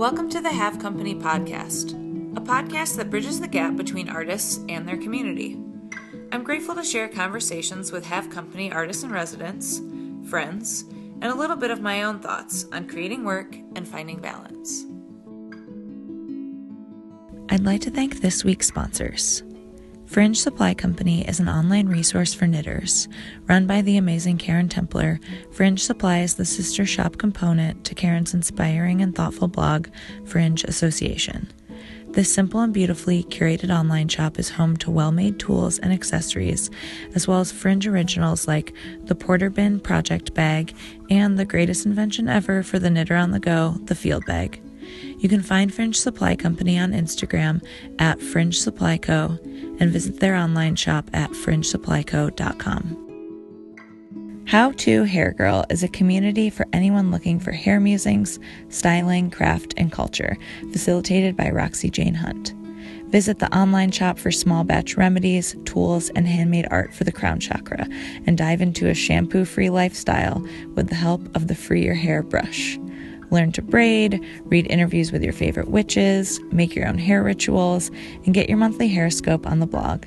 Welcome to the Have Company podcast, a podcast that bridges the gap between artists and their community. I'm grateful to share conversations with Have Company artists and residents, friends, and a little bit of my own thoughts on creating work and finding balance. I'd like to thank this week's sponsors. Fringe Supply Company is an online resource for knitters. Run by the amazing Karen Templer, Fringe Supply is the sister shop component to Karen's inspiring and thoughtful blog, Fringe Association. This simple and beautifully curated online shop is home to well made tools and accessories, as well as fringe originals like the Porter Bin Project Bag and the greatest invention ever for the knitter on the go, the Field Bag. You can find Fringe Supply Company on Instagram at Fringe Supply Co. and visit their online shop at fringesupplyco.com. How To Hair Girl is a community for anyone looking for hair musings, styling, craft, and culture, facilitated by Roxie Jane Hunt. Visit the online shop for small batch remedies, tools, and handmade art for the crown chakra, and dive into a shampoo free lifestyle with the help of the Free Your Hair brush. Learn to braid, read interviews with your favorite witches, make your own hair rituals, and get your monthly hair scope on the blog.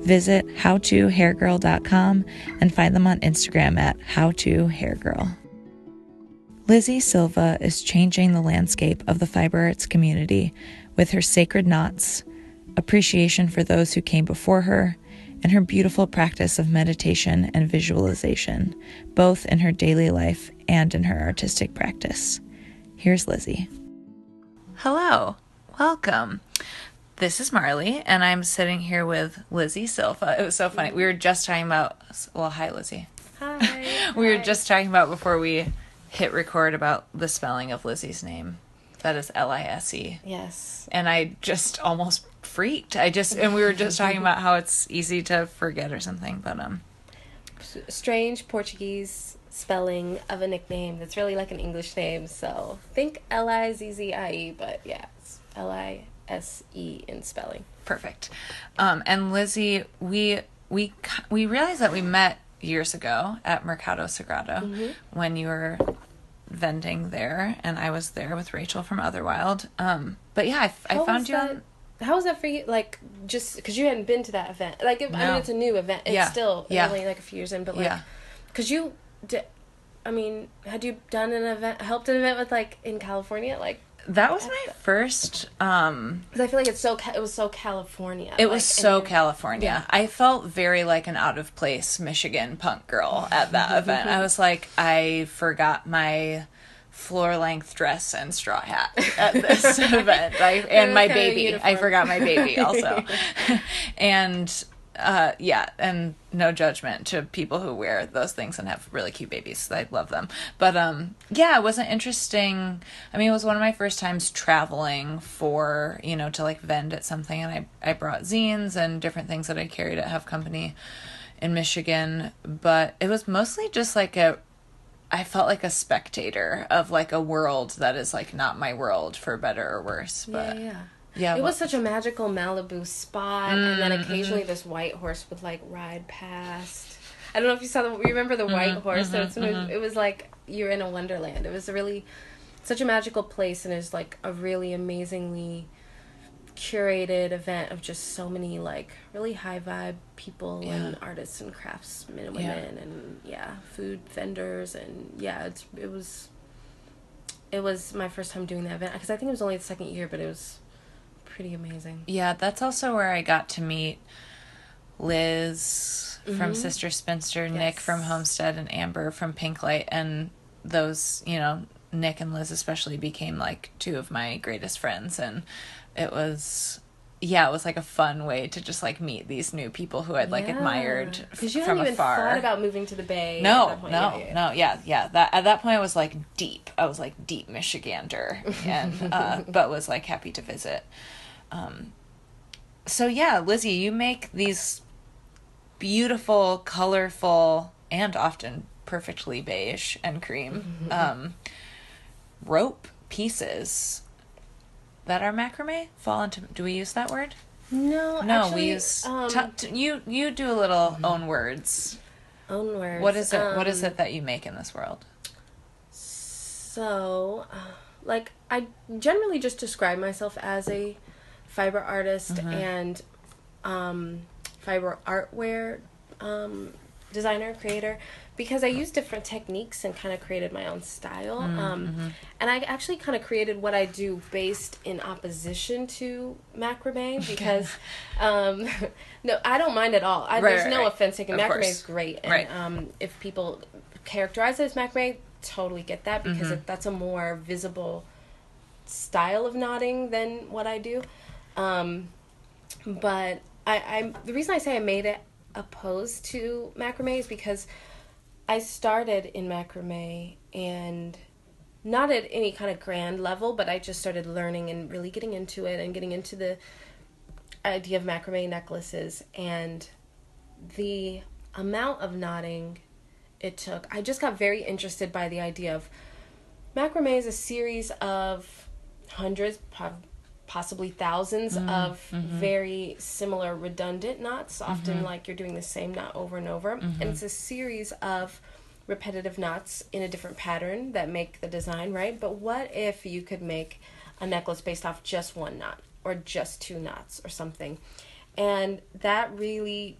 Visit howtohairgirl.com and find them on Instagram at howtohairgirl. Lise Silva is changing the landscape of the fiber arts community with her sacred knots, appreciation for those who came before her, and her beautiful practice of meditation and visualization, both in her daily life and in her artistic practice. Here's Lise. Hello, welcome. This is Marley, and I'm sitting here with Lise Silva. It was so funny. We were just talking about, well, hi, Lise. Hi. we were just talking about before we hit record about the spelling of Lise's name. That is L I S E. Yes. And I just almost freaked. I just, and we were just talking about how it's easy to forget or something, but, um, S- Strange Portuguese spelling of a nickname that's really like an English name. So think L I Z Z I E, but yeah, it's L I S E in spelling. Perfect. Um, and Lise, we we we realized that we met years ago at Mercado Sagrado when you were vending there, and I was there with Rachel from Otherwild. Um, but yeah, I, How found you on. How was that for you? Like, just because you hadn't been to that event. Like, it, I mean, it's a new event. It's Yeah. still Yeah. only like a few years in, but like, Yeah. because you did. I mean, had you done an event, helped an event with like in California? Like, That was my first. Um, because I feel like it's so it was so California. it like, was so and- California. Yeah. I felt very like an out of place Michigan punk girl at that event. I was like, I forgot my floor length dress and straw hat at this event. I and my baby. I forgot my baby also. and uh yeah, and no judgment to people who wear those things and have really cute babies. I love them. But um yeah, it was an interesting I mean it was one of my first times traveling for, you know, to like vend at something and I I brought zines and different things that I carried at Have Company in Michigan, but it was mostly just like a I felt like a spectator of like a world that is like not my world for better or worse. But yeah, yeah. yeah, it was such a magical Malibu spot, and Mm-hmm. then occasionally this white horse would like ride past. I don't know if you saw the. You remember the white Mm-hmm, horse? So it's, it was like you're in a wonderland. It was a really such a magical place, and it's like a really amazingly curated event of just so many like really high vibe people and artists and craftsmen and Yeah. women and yeah food vendors and yeah it's it was it was my first time doing that event because I think it was only the second year but it was pretty amazing Yeah, that's also where I got to meet Liz from Mhm. Sister Spinster, Nick from Homestead, and Amber from pink light And those, you know, Nick and Liz especially became like two of my greatest friends. And it was, yeah, it was like a fun way to just like meet these new people who I'd like admired because you from hadn't even afar. thought about moving to the Bay at No, that point. no, Yeah, yeah, yeah. no, yeah, yeah. That at that point I was like deep. I was like deep Michigander, and uh, but was like happy to visit. Um, so yeah, Lise, you make these beautiful, colorful, and often perfectly beige and cream um, rope pieces that are macrame. Fall into? Do we use that word? no No, actually, we use. um, t- t- you you do a little own words. own words What is it? what is Um, it that you make in this world? so uh, like I generally just describe myself as a fiber artist Mm-hmm. and um, fiber artwear um, designer creator because I use different techniques and kind of created my own style. Mm, Um, mm-hmm. and I actually kind of created what I do based in opposition to macrame because, um, no, I don't mind at all. I, Right, there's right, no right. offense taken. Of Macrame course. is great, and um, if people characterize it as macrame, totally get that because Mm-hmm. it, that's a more visible style of knotting than what I do. Um, but I, I the reason I say I made it opposed to macrame is because I started in macrame and not at any kind of grand level, but I just started learning and really getting into it and getting into the idea of macrame necklaces and the amount of knotting it took. I just got very interested by the idea of macrame is a series of hundreds, po- possibly 1000s mm, of mm-hmm. very similar redundant knots, often mm-hmm. like you're doing the same knot over and over. And mm-hmm. it's a series of repetitive knots in a different pattern that make the design, right? But what if you could make a necklace based off just one knot or just two knots or something? And that really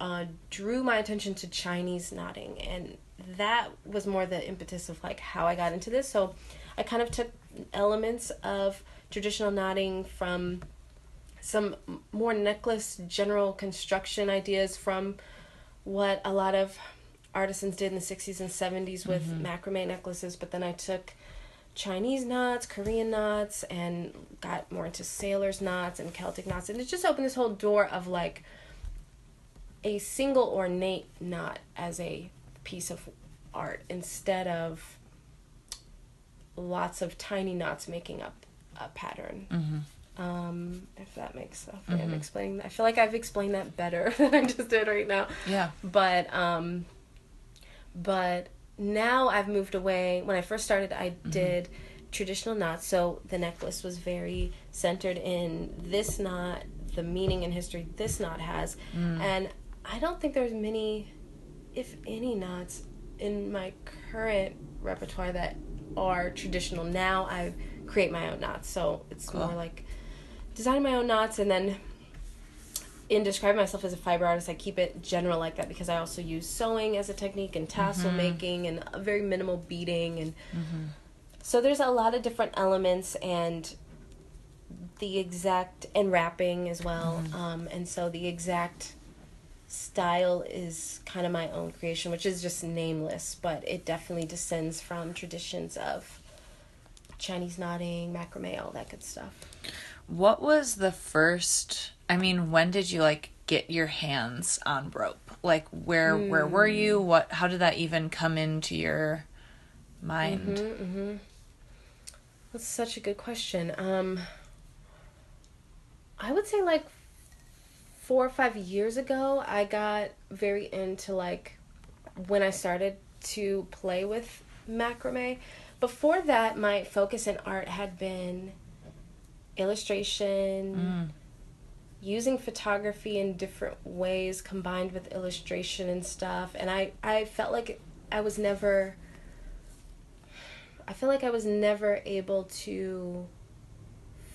uh, drew my attention to Chinese knotting, and that was more the impetus of like how I got into this. So I kind of took elements of traditional knotting from some more necklace general construction ideas from what a lot of artisans did in the 60s and 70s with mm-hmm. macrame necklaces, but then I took Chinese knots, Korean knots, and got more into sailors knots and Celtic knots, and it just opened this whole door of like a single ornate knot as a piece of art instead of lots of tiny knots making up a pattern. Um, if that makes sense, I'm explaining. I feel like I've explained that better than I just did right now Yeah. but um but now I've moved away. When I first started, I did traditional knots, so the necklace was very centered in this knot, the meaning and history this knot has, and I don't think there's many, if any, knots in my current repertoire that are traditional. Now I create my own knots, so it's Cool. more like designing my own knots and then in describing myself as a fiber artist, I keep it general like that because I also use sewing as a technique and tassel mm-hmm. making and a very minimal beading and mm-hmm. so there's a lot of different elements and the exact and wrapping as well. Mm-hmm. Um, and so the exact style is kind of my own creation, which is just nameless, but it definitely descends from traditions of Chinese knotting, macrame, all that good stuff. What was the first? I mean, when did you like get your hands on rope? Like, where where were you? What? How did that even come into your mind? Mm-hmm. That's such a good question. Um, I would say like four or five years ago, I got very into like when I started to play with macrame. Before that, my focus in art had been illustration, using photography in different ways combined with illustration and stuff. And I, I felt like I was never. I feel like I was never able to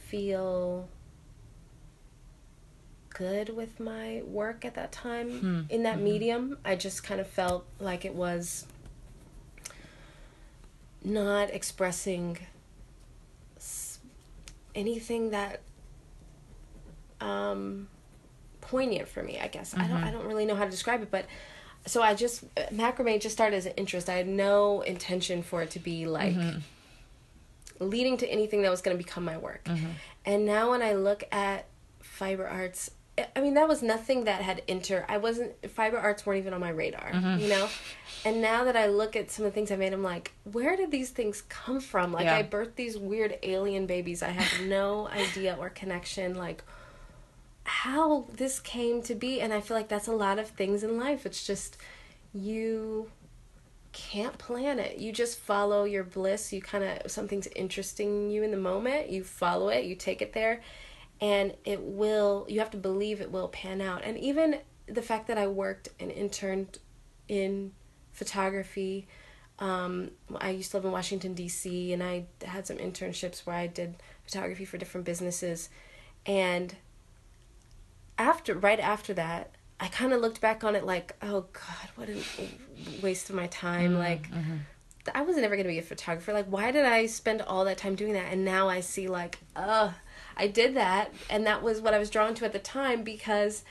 feel good with my work at that time Hmm. in that medium. I just kind of felt like it was not expressing anything that um poignant for me, I guess. I don't I mm-hmm. don't really know how to describe it, but so I just macrame just started as an interest. I had no intention for it to be like mm-hmm. leading to anything that was going to become my work. Mm-hmm. And now when I look at fiber arts, I- mean that was nothing that had entered. I wasn't fiber arts weren't even on my radar, mm-hmm. you know. And now that I look at some of the things I made, I'm like, where did these things come from? Like Yeah. I birthed these weird alien babies. I have no idea or connection. Like how this came to be and i feel like that's a lot of things in life it's just you can't plan it you just follow your bliss you kind of something's interesting you in the moment you follow it you take it there and it will you have to believe it will pan out and even the fact that i worked and interned in photography um, I used to live in Washington D.C. and I had some internships where I did photography for different businesses, and after right after that, I kind of looked back on it like, oh God, what a waste of my time. Mm-hmm. Like, mm-hmm. I was never gonna be a photographer. Like, why did I spend all that time doing that? And now I see like, ugh, I did that, and that was what I was drawn to at the time because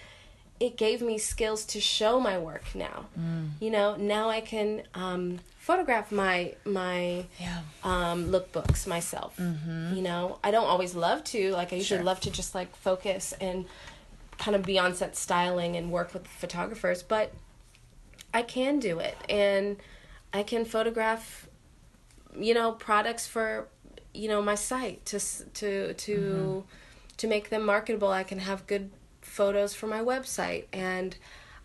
it gave me skills to show my work now. Mm. You know, now I can um, photograph my my yeah. um, lookbooks myself. Mm-hmm. You know, I don't always love to. Like I usually sure. love to just like focus and kind of be on set styling and work with photographers, but I can do it and I can photograph you know products for you know my site to to to mm-hmm. to make them marketable. I can have good photos for my website and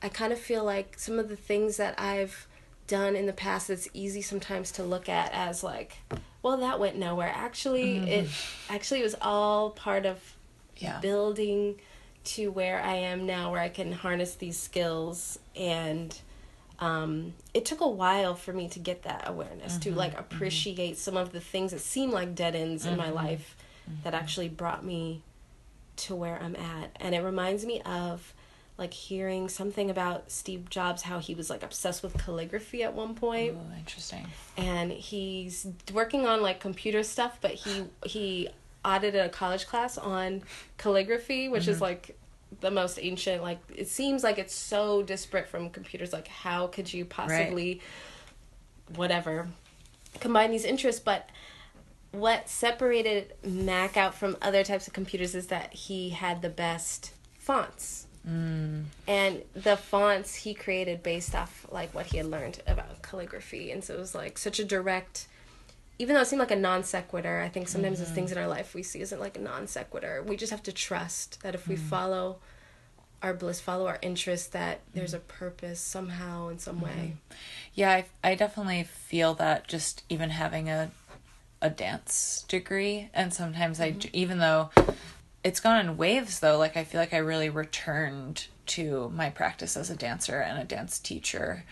I kind of feel like some of the things that I've done in the past it's easy sometimes to look at as like well that went nowhere actually mm-hmm. it actually it was all part of yeah. building to where I am now, where I can harness these skills. And um, it took a while for me to get that awareness, mm-hmm, to like mm-hmm. appreciate mm-hmm. some of the things that seem like dead ends in my mm-hmm. life that mm-hmm. actually brought me to where I'm at. And it reminds me of like hearing something about Steve Jobs, how he was like obsessed with calligraphy at one point. Oh, interesting. And he's working on like computer stuff, but he he audited a college class on calligraphy, which mm-hmm. is like the most ancient like it seems like it's so disparate from computers like how could you possibly right. whatever combine these interests but what separated mac out from other types of computers is that he had the best fonts mm. and the fonts he created based off like what he had learned about calligraphy and so it was like such a direct even though it seemed like a non sequitur, I think sometimes mm-hmm. things in our life we see isn't like a non sequitur. We just have to trust that if we mm-hmm. follow our bliss, follow our interests, that mm-hmm. there's a purpose somehow in some way. Mm-hmm. Yeah, I, I definitely feel that just even having a a dance degree, and sometimes I mm-hmm. even though it's gone in waves though, like I feel like I really returned to my practice as a dancer and a dance teacher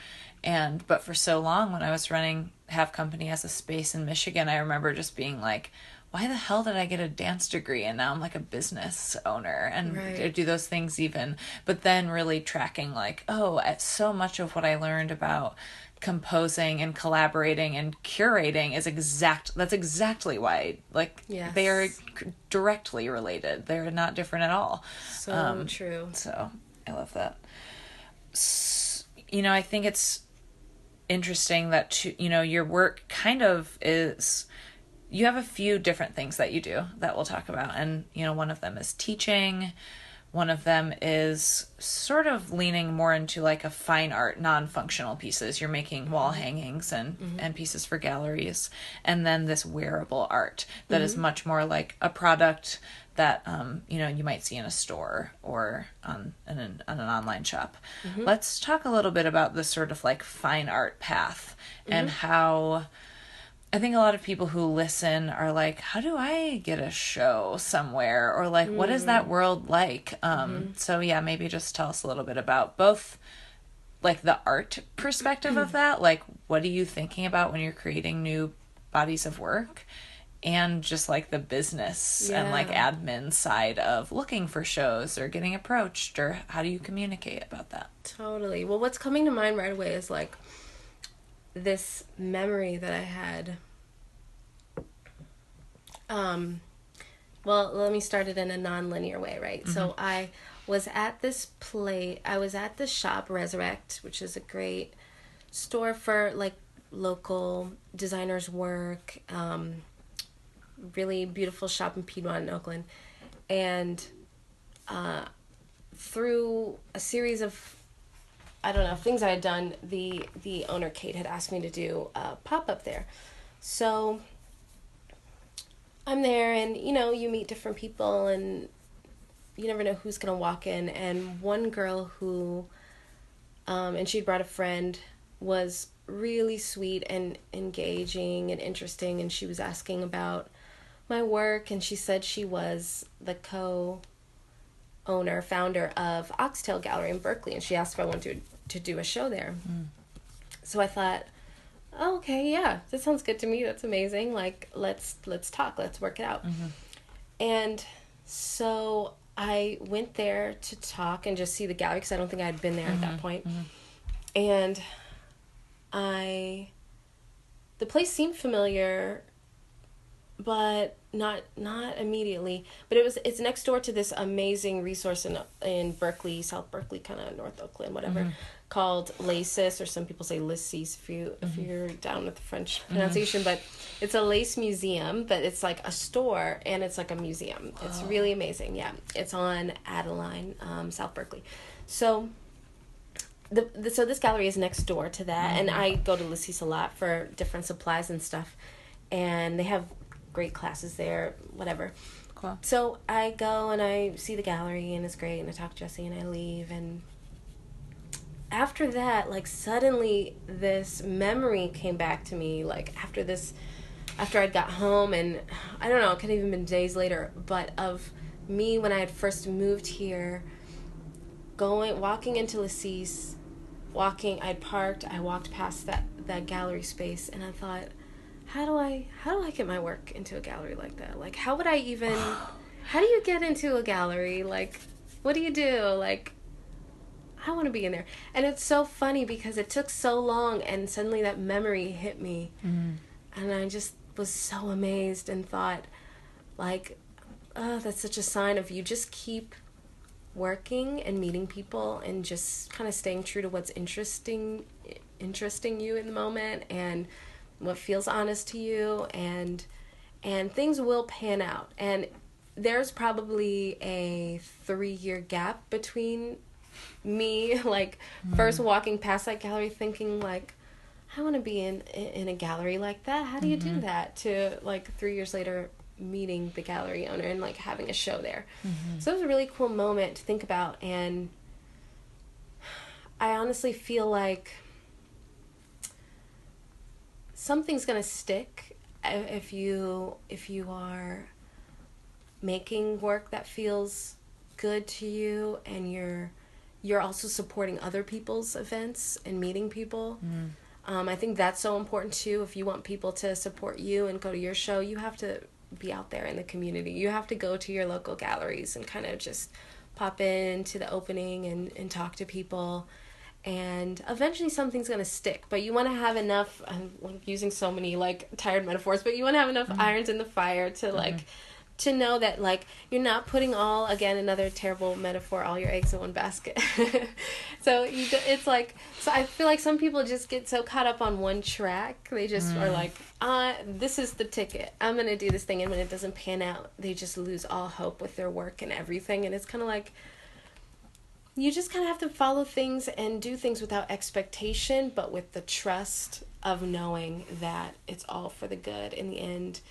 and but for so long when I was running Have Company as a space in Michigan, I remember just being like, why the hell did I get a dance degree and now I'm like a business owner and right. do those things even? But then really tracking like, oh, so much of what I learned about composing and collaborating and curating is exact that's exactly why like yes. they are directly related they're not different at all so um, true so i love that so, you know i think it's interesting that to, you know your work kind of is you have a few different things that you do that we'll talk about and you know one of them is teaching one of them is sort of leaning more into like a fine art non-functional pieces you're making wall hangings and mm-hmm. and pieces for galleries and then this wearable art that mm-hmm. is much more like a product that um, you know you might see in a store or on an, on an online shop. Mm-hmm. Let's talk a little bit about the sort of like fine art path mm-hmm. and how I think a lot of people who listen are like, how do I get a show somewhere or like mm. what is that mm. world like? Um, mm-hmm. so yeah, maybe just tell us a little bit about both like the art perspective of that, like what are you thinking about when you're creating new bodies of work? and just like the business yeah. and like admin side of looking for shows or getting approached or how do you communicate about that totally well what's coming to mind right away is like this memory that i had um well let me start it in a non-linear way right mm-hmm. so i was at this play i was at the shop resurrect which is a great store for like local designers work um really beautiful shop in Piedmont in Oakland. And uh, through a series of I don't know things I had done, the the owner Kate had asked me to do a pop up there. So I'm there, and you know you meet different people, and you never know who's gonna walk in. And one girl who, um, and she brought a friend, was really sweet and engaging and interesting, and she was asking about my work and she said she was the co owner founder of Oxtail Gallery in Berkeley and she asked if I wanted to, do a show there. Mm. So I thought, oh, okay, yeah, that sounds good to me. That's amazing. Like, let's let's talk. Let's work it out. Mm-hmm. And so I went there to talk and just see the gallery because I don't think I had been there at that point. And I, the place seemed familiar, but not not immediately. But it was it's next door to this amazing resource in in Berkeley, South Berkeley, kind of North Oakland, whatever, mm-hmm. called Lacis, or some people say Lacis if you if mm-hmm. you're down with the French mm-hmm. pronunciation. But it's a lace museum, but it's like a store and it's like a museum. It's oh. really amazing. Yeah, it's on Adeline, um, South Berkeley. So the, the so this gallery is next door to that, and I go to Lacis a lot for different supplies and stuff, and they have great classes there, whatever. Cool. So I go and I see the gallery, and it's great, and I talk to Jesse, and I leave, and after that, like suddenly this memory came back to me, like after this, after I'd got home, and I don't know, it could have even been days later, but of me when I had first moved here, going walking into Lacis, walking I'd parked, I walked past that that gallery space and I thought, how do I how do I get my work into a gallery like that? Like how would I even how do you get into a gallery? Like what do you do? Like I want to be in there. And it's so funny because it took so long and suddenly that memory hit me. Mm-hmm. And I just was so amazed and thought like oh, that's such a sign of you just keep working and meeting people and just kind of staying true to what's interesting interesting you in the moment and what feels honest to you and and things will pan out and there's probably a 3 year gap between me like hmm. first walking past that gallery thinking like I want to be in in a gallery like that. How do you do mm-hmm. that? To like 3 years later meeting the gallery owner and like having a show there. Mm-hmm. So it was a really cool moment to think about and I honestly feel like something's going to stick if you if you are making work that feels good to you and you're you're also supporting other people's events and meeting people. Um, I think that's so important too. If you want people to support you and go to your show, you have to be out there in the community. You have to go to your local galleries and kind of just pop in to the opening and, and talk to people. And eventually something's going to stick, but you want to have enough. I'm using so many like tired metaphors, but you want to have enough mm-hmm. irons in the fire to mm-hmm. like to know that like you're not putting all again another terrible metaphor all your eggs in one basket. So you it's like so i feel like some people just get so caught up on one track they just are mm. like uh this is the ticket. I'm gonna do this thing and when it doesn't pan out they just lose all hope with their work and everything and it's kind of like you just kind of have to follow things and do things without expectation but with the trust of knowing that it's all for the good in the end.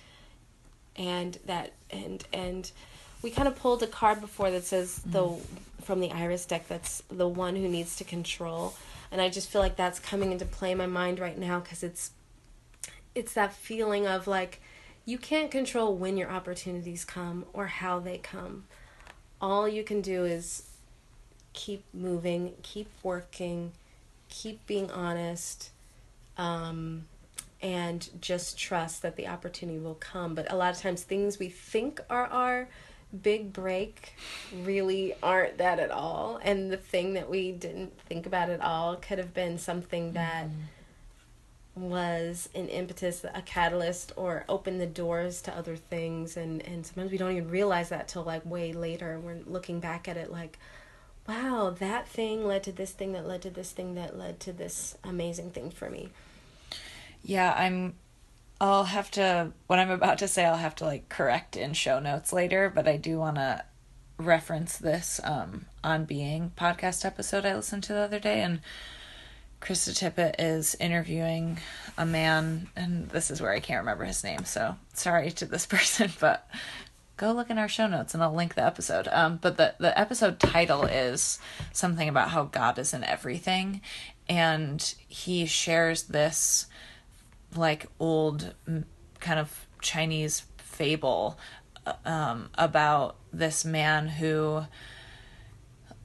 And that and and we kind of pulled a card before that says the mm. from the iris deck that's the one who needs to control. And i just feel like that's coming into play in my mind right now because it's it's that feeling of like you can't control when your opportunities come or how they come. All you can do is keep moving keep working keep being honest um, and just trust that the opportunity will come. But a lot of times, things we think are our big break really aren't that at all. And the thing that we didn't think about at all could have been something that was an impetus, a catalyst, or opened the doors to other things. And, and sometimes we don't even realize that till like way later. We're looking back at it like, wow, that thing led to this thing that led to this thing that led to this amazing thing for me. Yeah, I'm. I'll have to. What I'm about to say, I'll have to like correct in show notes later. But I do want to reference this um, on Being podcast episode I listened to the other day, and Krista Tippett is interviewing a man, and this is where I can't remember his name. So sorry to this person, but go look in our show notes and I'll link the episode. Um, but the the episode title is something about how God is in everything, and he shares this like old kind of Chinese fable uh, um, about this man who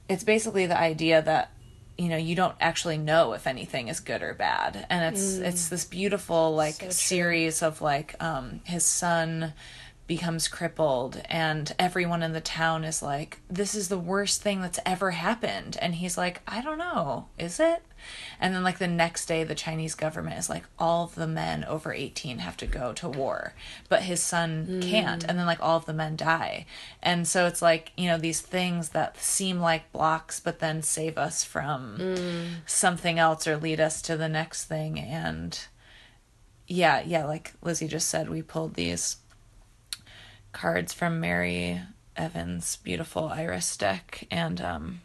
it's basically the idea that you know you don't actually know if anything is good or bad. And it's it's this beautiful like So series of like um his son becomes crippled and everyone in the town is like this is the worst thing that's ever happened. And he's like i don't know. Is it? And then like the next day the chinese government is like all of the men over 18 have to go to war but his son hmm. can't. And then like all of the men die. And so it's like you know these things that seem like blocks but then save us from hmm. something else or lead us to the next thing. And yeah yeah like Lise just said we pulled these cards from Mary Evans' beautiful iris deck and um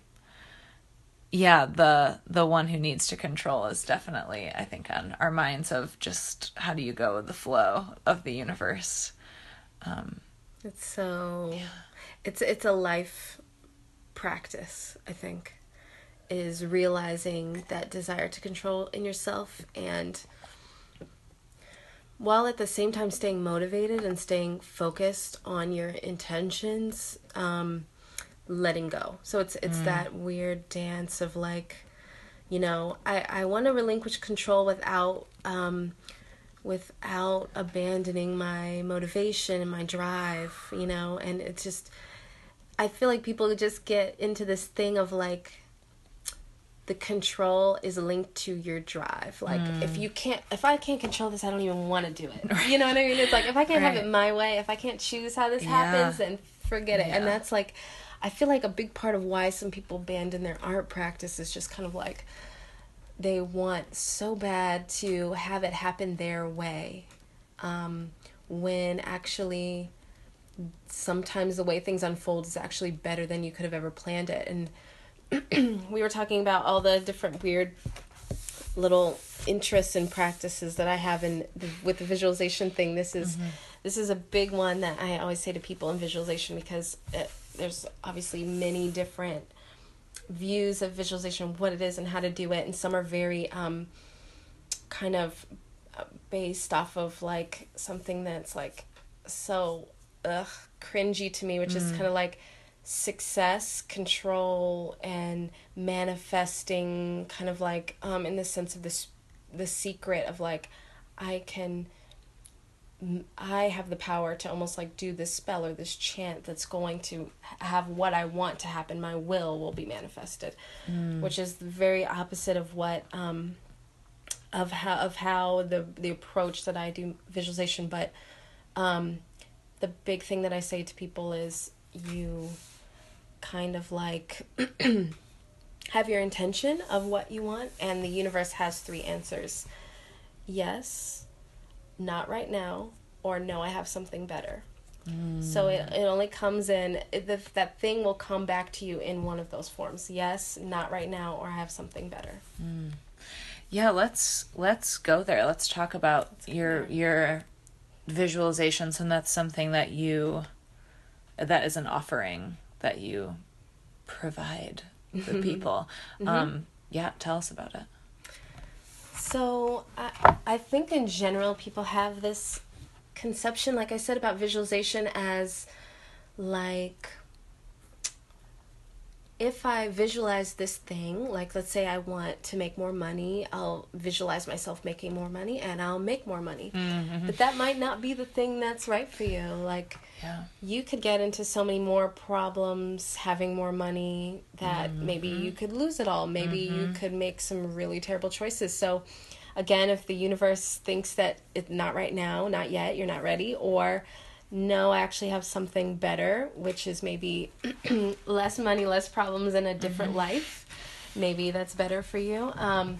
yeah the the one who needs to control is definitely I think on our minds of just how do you go with the flow of the universe. Um, It's so it's it's a life practice, I think, is realizing that desire to control in yourself and while at the same time staying motivated and staying focused on your intentions, um, letting go. So it's it's that weird dance of like, you know, I, I want to relinquish control without um, without abandoning my motivation and my drive, you know, and it's just I feel like people just get into this thing of like the control is linked to your drive. Like if you can't if I can't control this, I don't even want to do it. You know what I mean? It's like if I can't have it my way, if I can't choose how this Yeah. happens, then forget it. And that's like I feel like a big part of why some people abandon their art practice is just kind of like they want so bad to have it happen their way um, when actually sometimes the way things unfold is actually better than you could have ever planned it and we were talking about all the different weird little interests and practices that I have in the, with the visualization thing. This is this is a big one that I always say to people in visualization because it, there's obviously many different views of visualization, what it is and how to do it, and some are very um, kind of uh, based off of like something that's like so ugh cringy to me, which is kind of like success, control, and manifesting, kind of like um, in the sense of this the secret of like I can I have the power to almost like do this spell or this chant that's going to have what I want to happen. My will will be manifested, which is the very opposite of what um, of how of how the the approach that I do visualization. But um, the big thing that I say to people is you kind of like have your intention of what you want, and the universe has three answers: yes, not right now, or no, I have something better. So it, mm. it only comes in it, the, that thing will come back to you in one of those forms. Yes, not right now, or I have something better. Mm. yeah let's let's go there let's talk about your your visualizations and that's something that you that is an offering that you provide for people. Um yeah tell us about it. So I I think in general people have this conception, like I said, about visualization as like if I visualize this thing, like let's say I want to make more money, I'll visualize myself making more money and I'll make more money. Mm-hmm. But that might not be the thing that's right for you. Like yeah you could get into so many more problems having more money that mm-hmm. maybe you could lose it all. Maybe you mm-hmm. could make some really terrible choices. So, again, if the universe thinks that it's not right now, not yet, you're not ready, or no, I actually have something better, which is maybe less money, less problems, and a different life, maybe that's better for you. Um,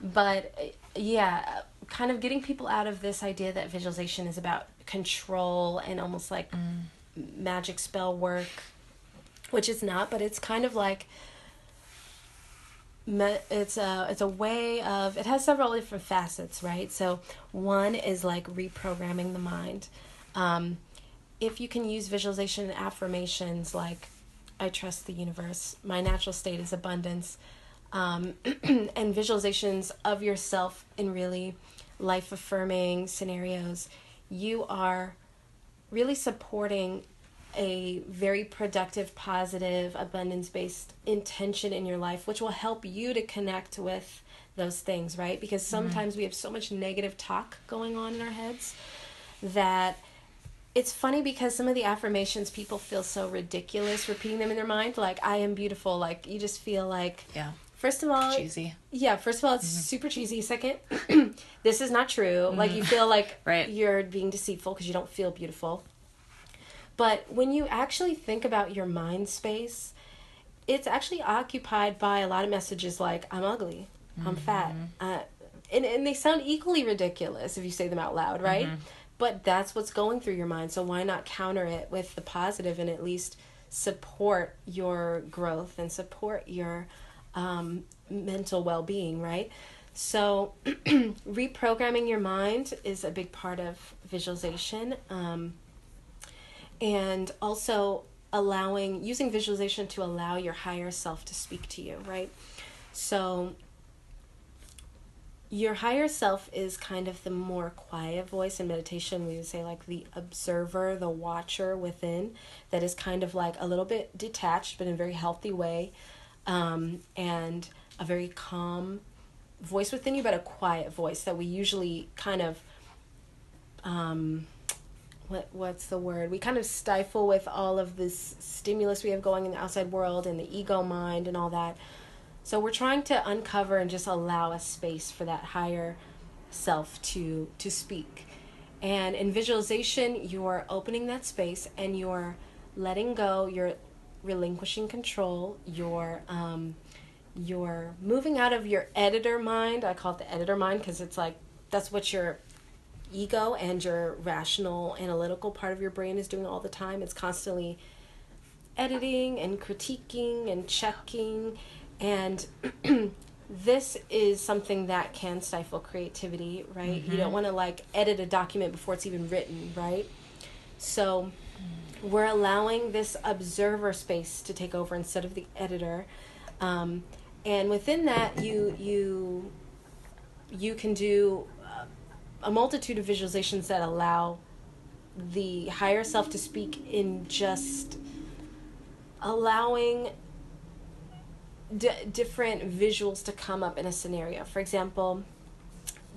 but yeah, kind of getting people out of this idea that visualization is about control and almost like magic spell work, which it's not, but it's kind of like me- it's a it's a way of it has several different facets, right? So one is like reprogramming the mind. Um, if you can use visualization and affirmations like I trust the universe, my natural state is abundance, um, and visualizations of yourself in really life affirming scenarios, you are really supporting a very productive, positive, abundance based intention in your life, which will help you to connect with those things, right? Because mm-hmm. sometimes mm-hmm. we have so much negative talk going on in our heads that it's funny because some of the affirmations people feel so ridiculous repeating them in their mind. Like i am beautiful. Like you just feel like yeah. first of all cheesy. Yeah first of all it's mm-hmm. super cheesy. Second this is not true. Mm-hmm. like you feel like right. you're being deceitful because you don't feel beautiful. But when you actually think about your mind space it's actually occupied by a lot of messages like i'm ugly. I'm fat. Mm-hmm. uh, and, and they sound equally ridiculous if you say them out loud right? Mm-hmm but that's what's going through your mind. So why not counter it with the positive and at least support your growth and support your um, mental well-being right? So reprogramming your mind is a big part of visualization um, and also allowing using visualization to allow your higher self to speak to you right? So your higher self is kind of the more quiet voice in meditation. We would say like the observer the watcher within that is kind of like a little bit detached but in a very healthy way um, and a very calm voice within you but a quiet voice that we usually kind of um, what what's the word? We kind of stifle with all of this stimulus we have going in the outside world and the ego mind and all that so we're trying to uncover and just allow a space for that higher self to to speak. And in visualization, you're opening that space and you're letting go, you're relinquishing control, you're um, you're moving out of your editor mind. I call it the editor mind because it's like that's what your ego and your rational analytical part of your brain is doing all the time. It's constantly editing and critiquing and checking and this is something that can stifle creativity, right? Mm-hmm. You don't mm-hmm. want to like edit a document before it's even written, right? So we're allowing this observer space to take over instead of the editor. Um, and within that, you you you can do a multitude of visualizations that allow the higher self to speak in just allowing d- different visuals to come up in a scenario. For example,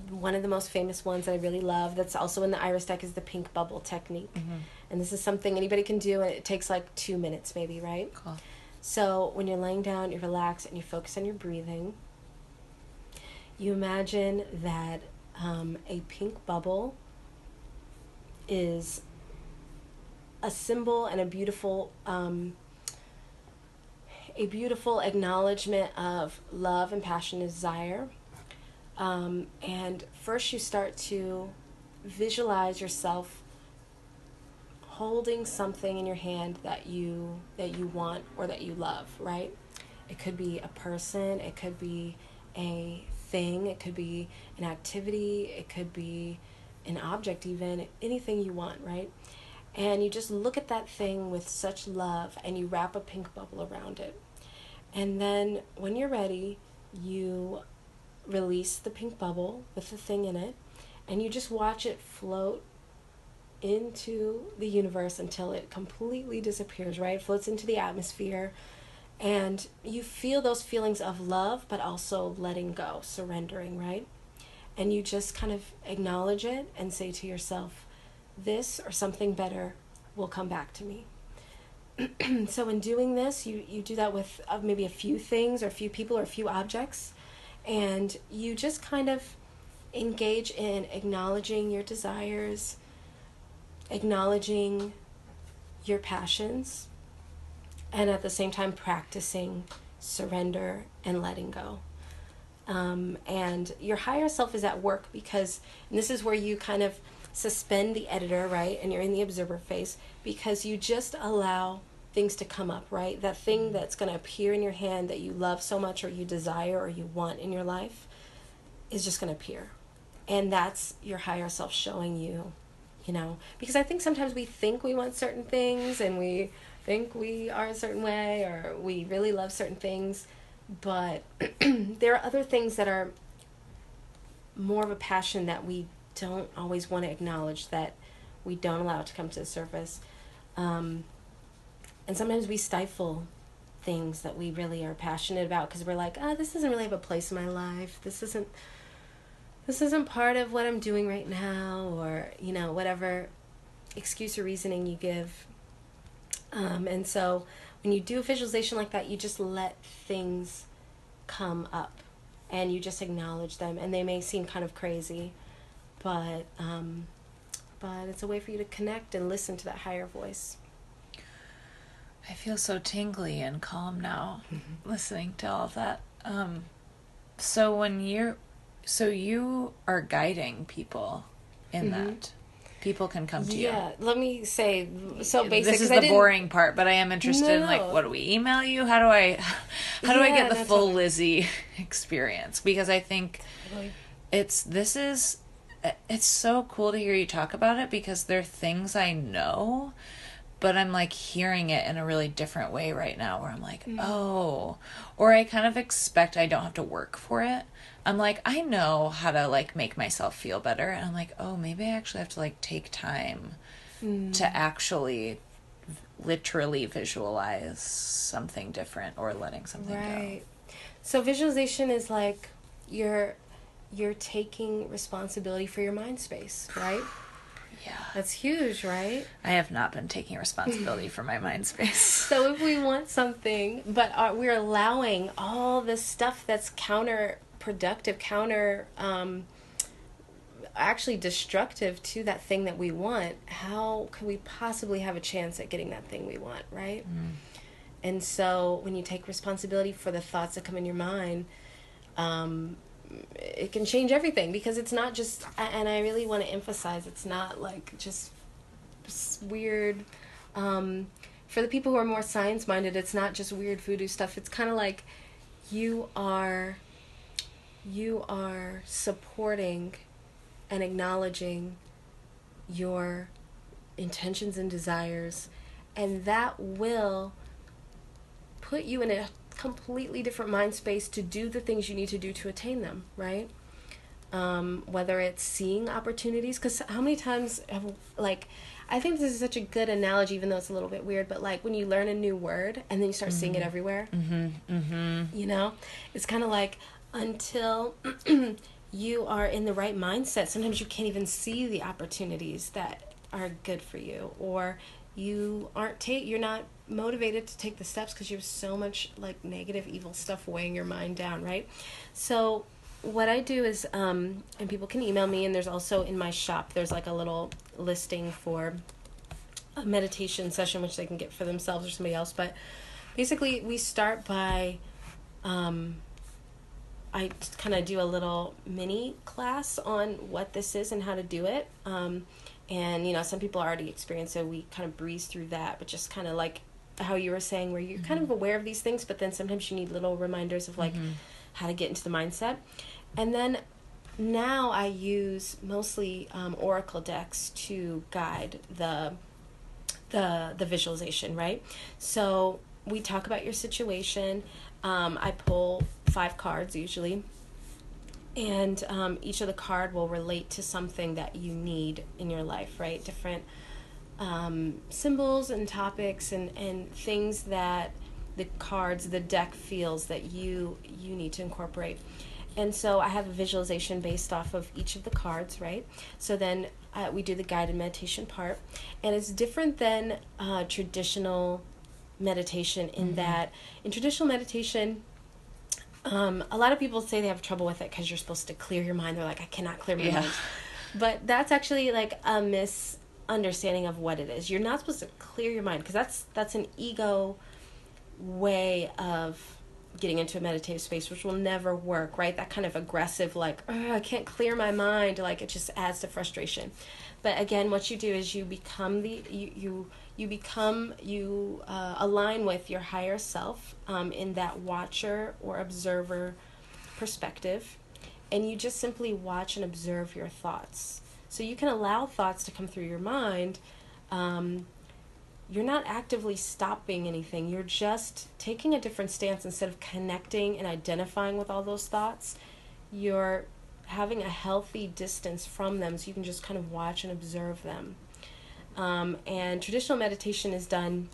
one of the most famous ones that I really love that's also in the iris deck is the pink bubble technique. Mm-hmm. And this is something anybody can do and it takes like 2 minutes maybe, right? Cool. So, when you're laying down, you relax and you focus on your breathing. You imagine that um, a pink bubble is a symbol and a beautiful um, a beautiful acknowledgement of love and passion and desire. Um, and first, you start to visualize yourself holding something in your hand that you that you want or that you love. Right? It could be a person. It could be a thing. It could be an activity. It could be an object. Even anything you want. Right? and you just look at that thing with such love and you wrap a pink bubble around it. And then when you're ready, you release the pink bubble with the thing in it, and you just watch it float into the universe until it completely disappears, right? It floats into the atmosphere. And you feel those feelings of love, but also letting go, surrendering, right? And you just kind of acknowledge it and say to yourself, this or something better will come back to me. so in doing this, you, you do that with uh, maybe a few things or a few people or a few objects, and you just kind of engage in acknowledging your desires, acknowledging your passions, and at the same time practicing surrender and letting go. Um, and your higher self is at work because this is where you kind of suspend the editor, right? And you're in the observer phase because you just allow things to come up, right? That thing mm-hmm. that's going to appear in your hand that you love so much or you desire or you want in your life is just going to appear. And that's your higher self showing you, you know, because I think sometimes we think we want certain things and we think we are a certain way or we really love certain things, but there are other things that are more of a passion that we don't always want to acknowledge that we don't allow it to come to the surface. Um, and sometimes we stifle things that we really are passionate about because we're like, oh, this doesn't really have a place in my life. This isn't this isn't part of what I'm doing right now, or you know, whatever excuse or reasoning you give. Um, and so when you do a visualization like that, you just let things come up and you just acknowledge them and they may seem kind of crazy but um, but it's a way for you to connect and listen to that higher voice i feel so tingly and calm now mm-hmm. listening to all of that um, so when you're so you are guiding people in mm-hmm. that people can come to yeah, you. Yeah, let me say so basic. This is the boring part, but I am interested no, in like what do we email you? How do I how do yeah, I get the full. Lise experience? Because I think it's this is it's so cool to hear you talk about it because there are things I know but I'm like hearing it in a really different way right now where I'm like, mm-hmm. oh, or I kind of expect I don't have to work for it. I'm like, I know how to like make myself feel better. And I'm like, oh, maybe I actually have to like take time mm. to actually literally visualize something different or letting something right. go. So visualization is like you're you're taking responsibility for your mind space, right? Yeah. That's huge, right? I have not been taking responsibility for my mind space. So if we want something, but are, we're allowing all this stuff that's counter productive, counter, um, actually destructive to that thing that we want, how could we possibly have a chance at getting that thing we want, right? Mm. And so when you take responsibility for the thoughts that come in your mind, um, it can change everything because it's not just, and I really want to emphasize, it's not like just weird. Um, for the people who are more science minded, it's not just weird voodoo stuff. It's kind of like you are you are supporting and acknowledging your intentions and desires, and that will put you in a completely different mind space to do the things you need to do to attain them, right? Um, whether it's seeing opportunities, because how many times have, like, I think this is such a good analogy, even though it's a little bit weird, but like when you learn a new word and then you start mm-hmm. seeing it mm-hmm. everywhere, mm-hmm. Mm-hmm. you know, it's kind of like, until you are in the right mindset. Sometimes you can't even see the opportunities that are good for you, or you aren't take you're not motivated to take the steps because you have so much like negative, evil stuff weighing your mind down, right? So what I do is, um, and people can email me, and there's also in my shop, there's like a little listing for a meditation session, which they can get for themselves or somebody else. But basically, we start by um, I kind of do a little mini class on what this is and how to do it. Um, and you know, some people already experience it. We kind of breeze through that, but just kind of like how you were saying, where you're mm-hmm. kind of aware of these things, but then sometimes you need little reminders of like mm-hmm. how to get into the mindset. And then now I use mostly um, Oracle decks to guide the the the visualization, right? So we talk about your situation. Um, I pull five cards usually, and um, each of the card will relate to something that you need in your life, right? Different um, symbols and topics and and things that the cards, the deck feels that you you need to incorporate. And so I have a visualization based off of each of the cards, right? So then uh, we do the guided meditation part, and it's different than uh, traditional meditation in mm-hmm. that in traditional meditation um, a lot of people say they have trouble with it because you're supposed to clear your mind they're like i cannot clear my yeah. mind but that's actually like a misunderstanding of what it is. You're not supposed to clear your mind because that's that's an ego way of getting into a meditative space which will never work right? That kind of aggressive like i can't clear my mind like it just adds to frustration. But again what you do is you become the you, you you become you uh, align with your higher self um, in that watcher or observer perspective and you just simply watch and observe your thoughts so you can allow thoughts to come through your mind. Um, you're not actively stopping anything. You're just taking a different stance instead of connecting and identifying with all those thoughts. You're having a healthy distance from them so you can just kind of watch and observe them. Um, and traditional meditation is done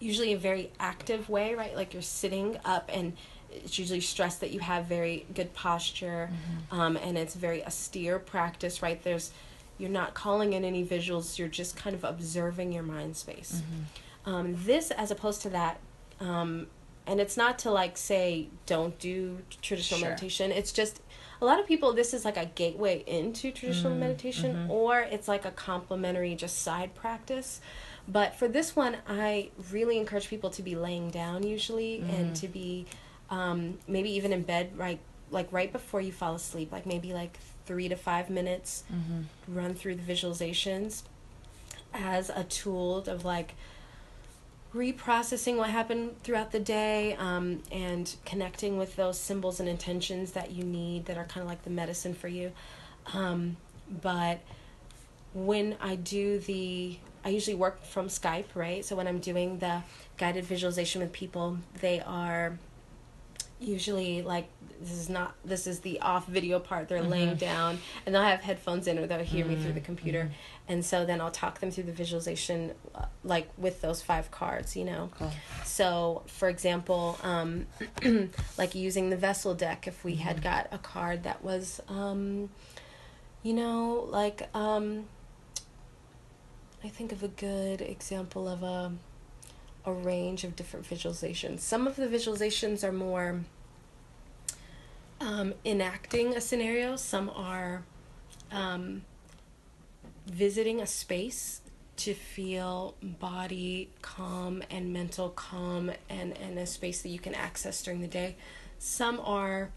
usually a very active way, right? Like you're sitting up and it's usually stressed that you have very good posture mm-hmm. um, and it's very austere practice, right? There's you're not calling in any visuals, you're just kind of observing your mind space. Mm-hmm. Um, this, as opposed to that, um, and it's not to like say don't do traditional sure. meditation, it's just a lot of people this is like a gateway into traditional mm, meditation mm-hmm. or it's like a complementary just side practice but for this one i really encourage people to be laying down usually and to be um, maybe even in bed right like right before you fall asleep like maybe like three to five minutes mm-hmm. run through the visualizations as a tool of like reprocessing what happened throughout the day um, and connecting with those symbols and intentions that you need that are kind of like the medicine for you. Um, but when I do the, I usually work from Skype, right? So when I'm doing the guided visualization with people, they are usually like this is not this is the off video part they're mm-hmm. laying down and they'll have headphones in or they'll hear mm-hmm. me through the mm-hmm. computer mm-hmm. and so then i'll talk them through the visualization uh, like with those five cards you know cool. so for example um, like using the vessel deck if we had mm-hmm. got a card that was um, you know like um, i think of a good example of a a range of different visualizations. Some of the visualizations are more um, enacting a scenario, some are um, visiting a space to feel body calm and mental calm and, and a space that you can access during the day. Some are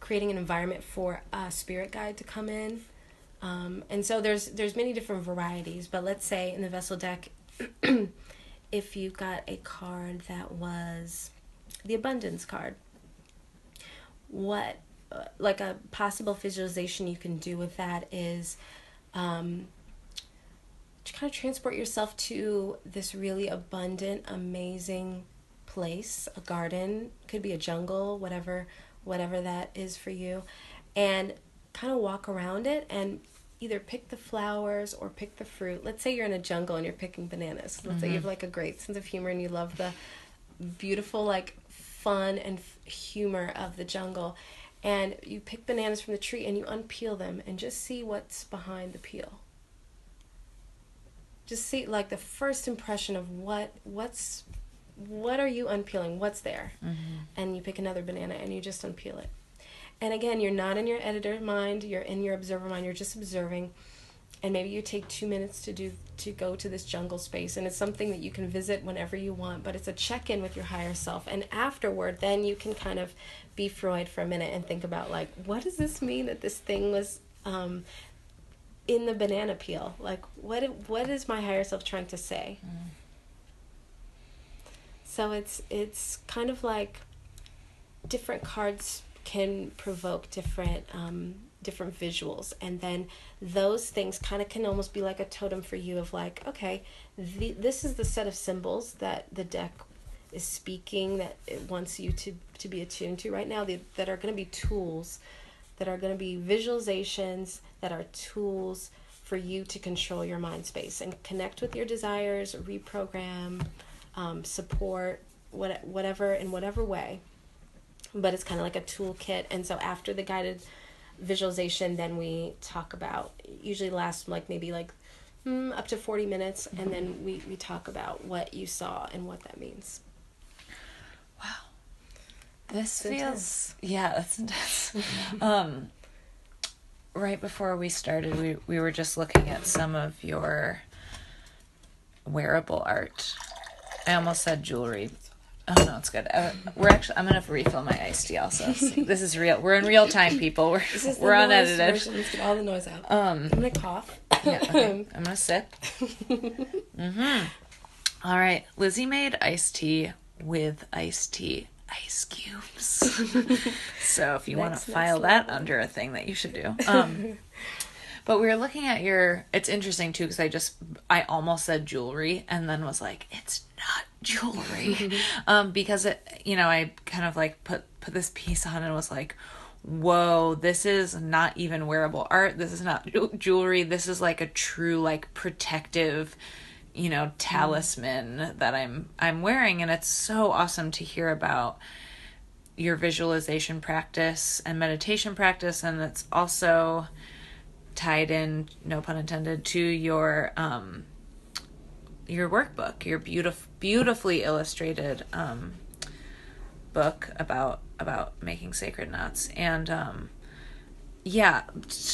creating an environment for a spirit guide to come in. Um, and so there's there's many different varieties, but let's say in the vessel deck if you got a card that was the abundance card, what uh, like a possible visualization you can do with that is um, to kind of transport yourself to this really abundant, amazing place, a garden, could be a jungle, whatever whatever that is for you, and kind of walk around it and either pick the flowers or pick the fruit. Let's say you're in a jungle and you're picking bananas. Let's mm-hmm. say you have mm-hmm. like a great sense of humor and you love the beautiful like fun and f- humor of the jungle. And you pick bananas from the tree and you unpeel them and just see what's behind the peel. Just see like the first impression of what what's what are you unpeeling? What's there? Mm-hmm. And you pick another banana and you just unpeel it. And again, you're not in your editor mind, you're in your observer mind, you're just observing. And maybe you take two minutes to do to go to this jungle space and it's something that you can visit whenever you want, but it's a check-in with your higher self. And afterward, then you can kind of be Freud for a minute and think about like, what does this mean that this thing was um, in the banana peel? Like, what what is my higher self trying to say? Mm. So it's it's kind of like different cards can provoke different um, different visuals. And then those things kind of can almost be like a totem for you of like okay the, this is the set of symbols that the deck is speaking that it wants you to to be attuned to right now the, that are going to be tools that are going to be visualizations that are tools for you to control your mind space and connect with your desires reprogram um, support what, whatever in whatever way but it's kind of like a toolkit. And so after the guided visualization, then we talk about usually lasts like maybe like mm, up to 40 minutes mm-hmm. and then we, we talk about what you saw and what that means wow this feels intense. yeah that's intense um right before we started we, we were just looking at some of your wearable art i almost said jewelry Oh no, it's good. Uh, we're actually. I'm gonna refill my iced tea. Also, this is real. We're in real time, people. We're we're unedited. Let's get all the noise out. Um, I'm gonna cough. yeah, okay. I'm gonna sip. mm-hmm. All right, Lise made iced tea with iced tea ice cubes. so if you want to file that under a thing that you should do. Um, but we were looking at your. It's interesting too because I just I almost said jewelry and then was like, it's not jewelry, um, because it you know I kind of like put put this piece on and was like, whoa, this is not even wearable art. This is not jewelry. This is like a true like protective you know talisman that i'm i'm wearing and it's so awesome to hear about your visualization practice and meditation practice and it's also tied in no pun intended to your um your workbook your beautiful beautifully illustrated um book about about making sacred knots and um yeah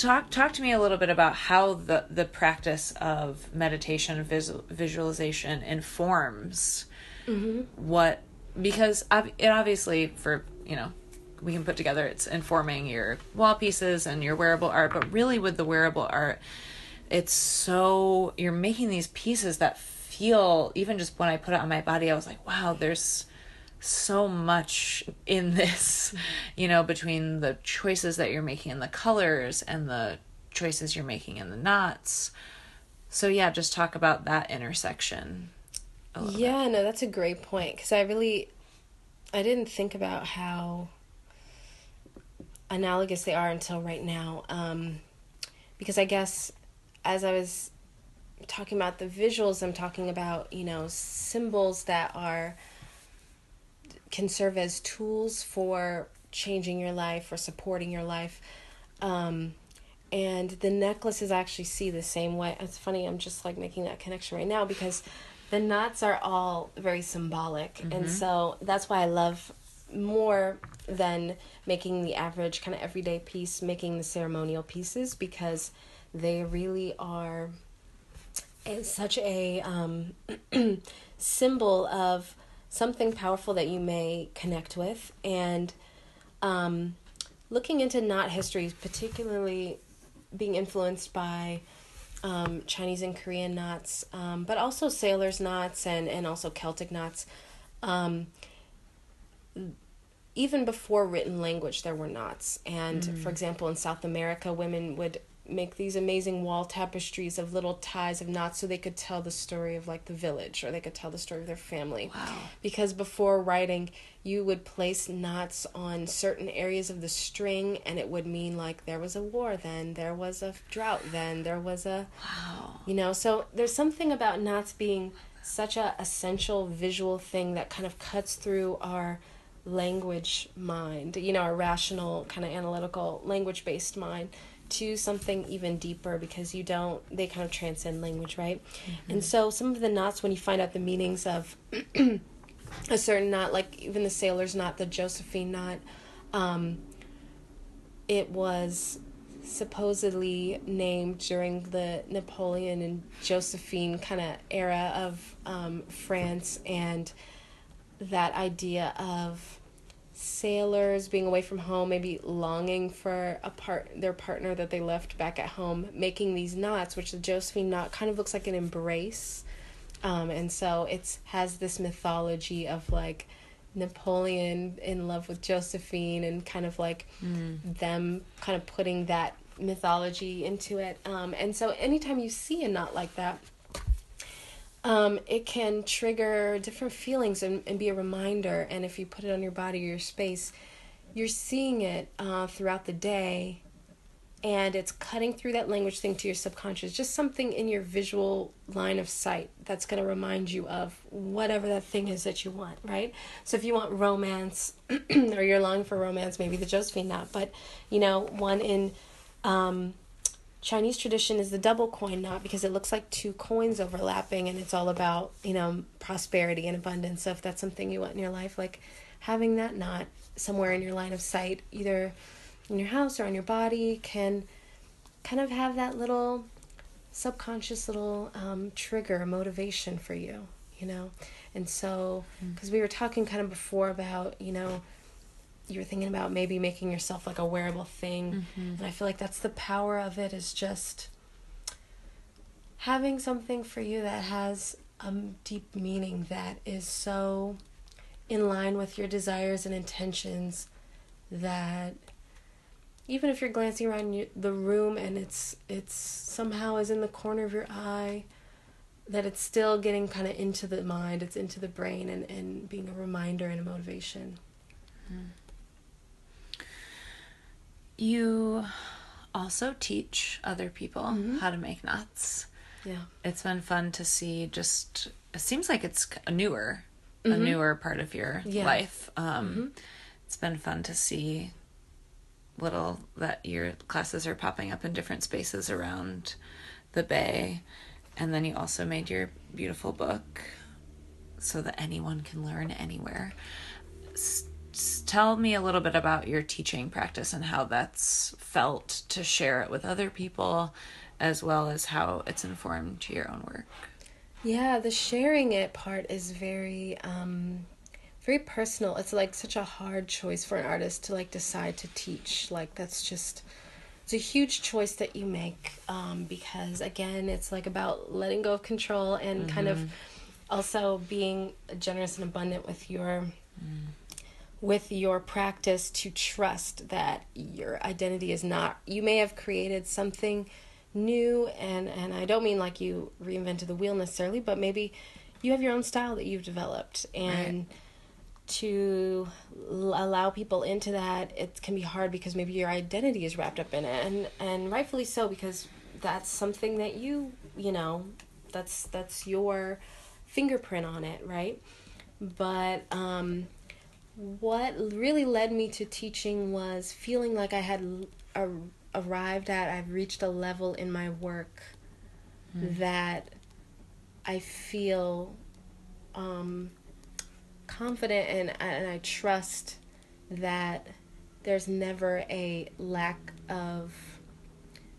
talk talk to me a little bit about how the the practice of meditation visual, visualization informs mm-hmm. what because it obviously for you know we can put together it's informing your wall pieces and your wearable art but really with the wearable art it's so you're making these pieces that feel even just when i put it on my body i was like wow there's so much in this, you know, between the choices that you're making in the colors and the choices you're making in the knots. So yeah, just talk about that intersection. Yeah, bit. no, that's a great point because I really, I didn't think about how analogous they are until right now. Um, because I guess as I was talking about the visuals, I'm talking about you know symbols that are can serve as tools for changing your life or supporting your life. Um, and the necklaces actually see the same way. It's funny, I'm just like making that connection right now because the knots are all very symbolic. Mm-hmm. And so that's why I love more than making the average kind of everyday piece, making the ceremonial pieces because they really are such a um, symbol of something powerful that you may connect with and um, looking into knot histories particularly being influenced by um, chinese and korean knots um, but also sailors knots and, and also celtic knots um, even before written language there were knots and mm. for example in south america women would make these amazing wall tapestries of little ties of knots so they could tell the story of like the village or they could tell the story of their family. Wow. Because before writing, you would place knots on certain areas of the string and it would mean like there was a war then, there was a drought then, there was a Wow. You know, so there's something about knots being such a essential visual thing that kind of cuts through our language mind, you know, our rational kind of analytical language based mind to something even deeper because you don't they kind of transcend language right mm-hmm. and so some of the knots when you find out the meanings of a certain knot like even the sailor's knot the josephine knot um, it was supposedly named during the napoleon and josephine kind of era of um, france and that idea of sailors being away from home, maybe longing for a part their partner that they left back at home, making these knots, which the Josephine knot kind of looks like an embrace. Um, and so it's has this mythology of like Napoleon in love with Josephine and kind of like mm. them kind of putting that mythology into it. Um, and so anytime you see a knot like that, um, it can trigger different feelings and, and be a reminder. And if you put it on your body or your space, you're seeing it uh, throughout the day. And it's cutting through that language thing to your subconscious. Just something in your visual line of sight that's going to remind you of whatever that thing is that you want right? So if you want romance or you're longing for romance maybe the josephine knot but you know one in um, Chinese tradition is the double coin knot because it looks like two coins overlapping and it's all about, you know, prosperity and abundance. So if that's something you want in your life, like having that knot somewhere in your line of sight, either in your house or on your body, can kind of have that little subconscious little um, trigger, motivation for you, you know? And so, because mm. we were talking kind of before about, you know, you were thinking about maybe making yourself like a wearable thing mm-hmm. and i feel like that's the power of it is just having something for you that has a deep meaning that is so in line with your desires and intentions that even if you're glancing around the room and it's it's somehow is in the corner of your eye that it's still getting kind of into the mind it's into the brain and, and being a reminder and a motivation mm. You also teach other people mm-hmm. how to make knots. Yeah. It's been fun to see just it seems like it's a newer a newer part of your Yeah. life. Um it's been fun to see little that your classes are popping up in different spaces around the bay and then you also made your beautiful book so that anyone can learn anywhere. S- tell me a little bit about your teaching practice and how that's felt to share it with other people as well as how it's informed your own work. Yeah, the sharing it part is very um very personal. It's like such a hard choice for an artist to like decide to teach. Like that's just it's a huge choice that you make um because again, it's like about letting go of control and kind of also being generous and abundant with your with your practice to trust that your identity is not you may have created something new and and I don't mean like you reinvented the wheel necessarily but maybe you have your own style that you've developed. And to l- allow people into that it can be hard because maybe your identity is wrapped up in it. And and rightfully so because that's something that you you know that's that's your fingerprint on it right? But um what really led me to teaching was feeling like I had a, arrived at, I've reached a level in my work that I feel um, confident and, and I trust that there's never a lack of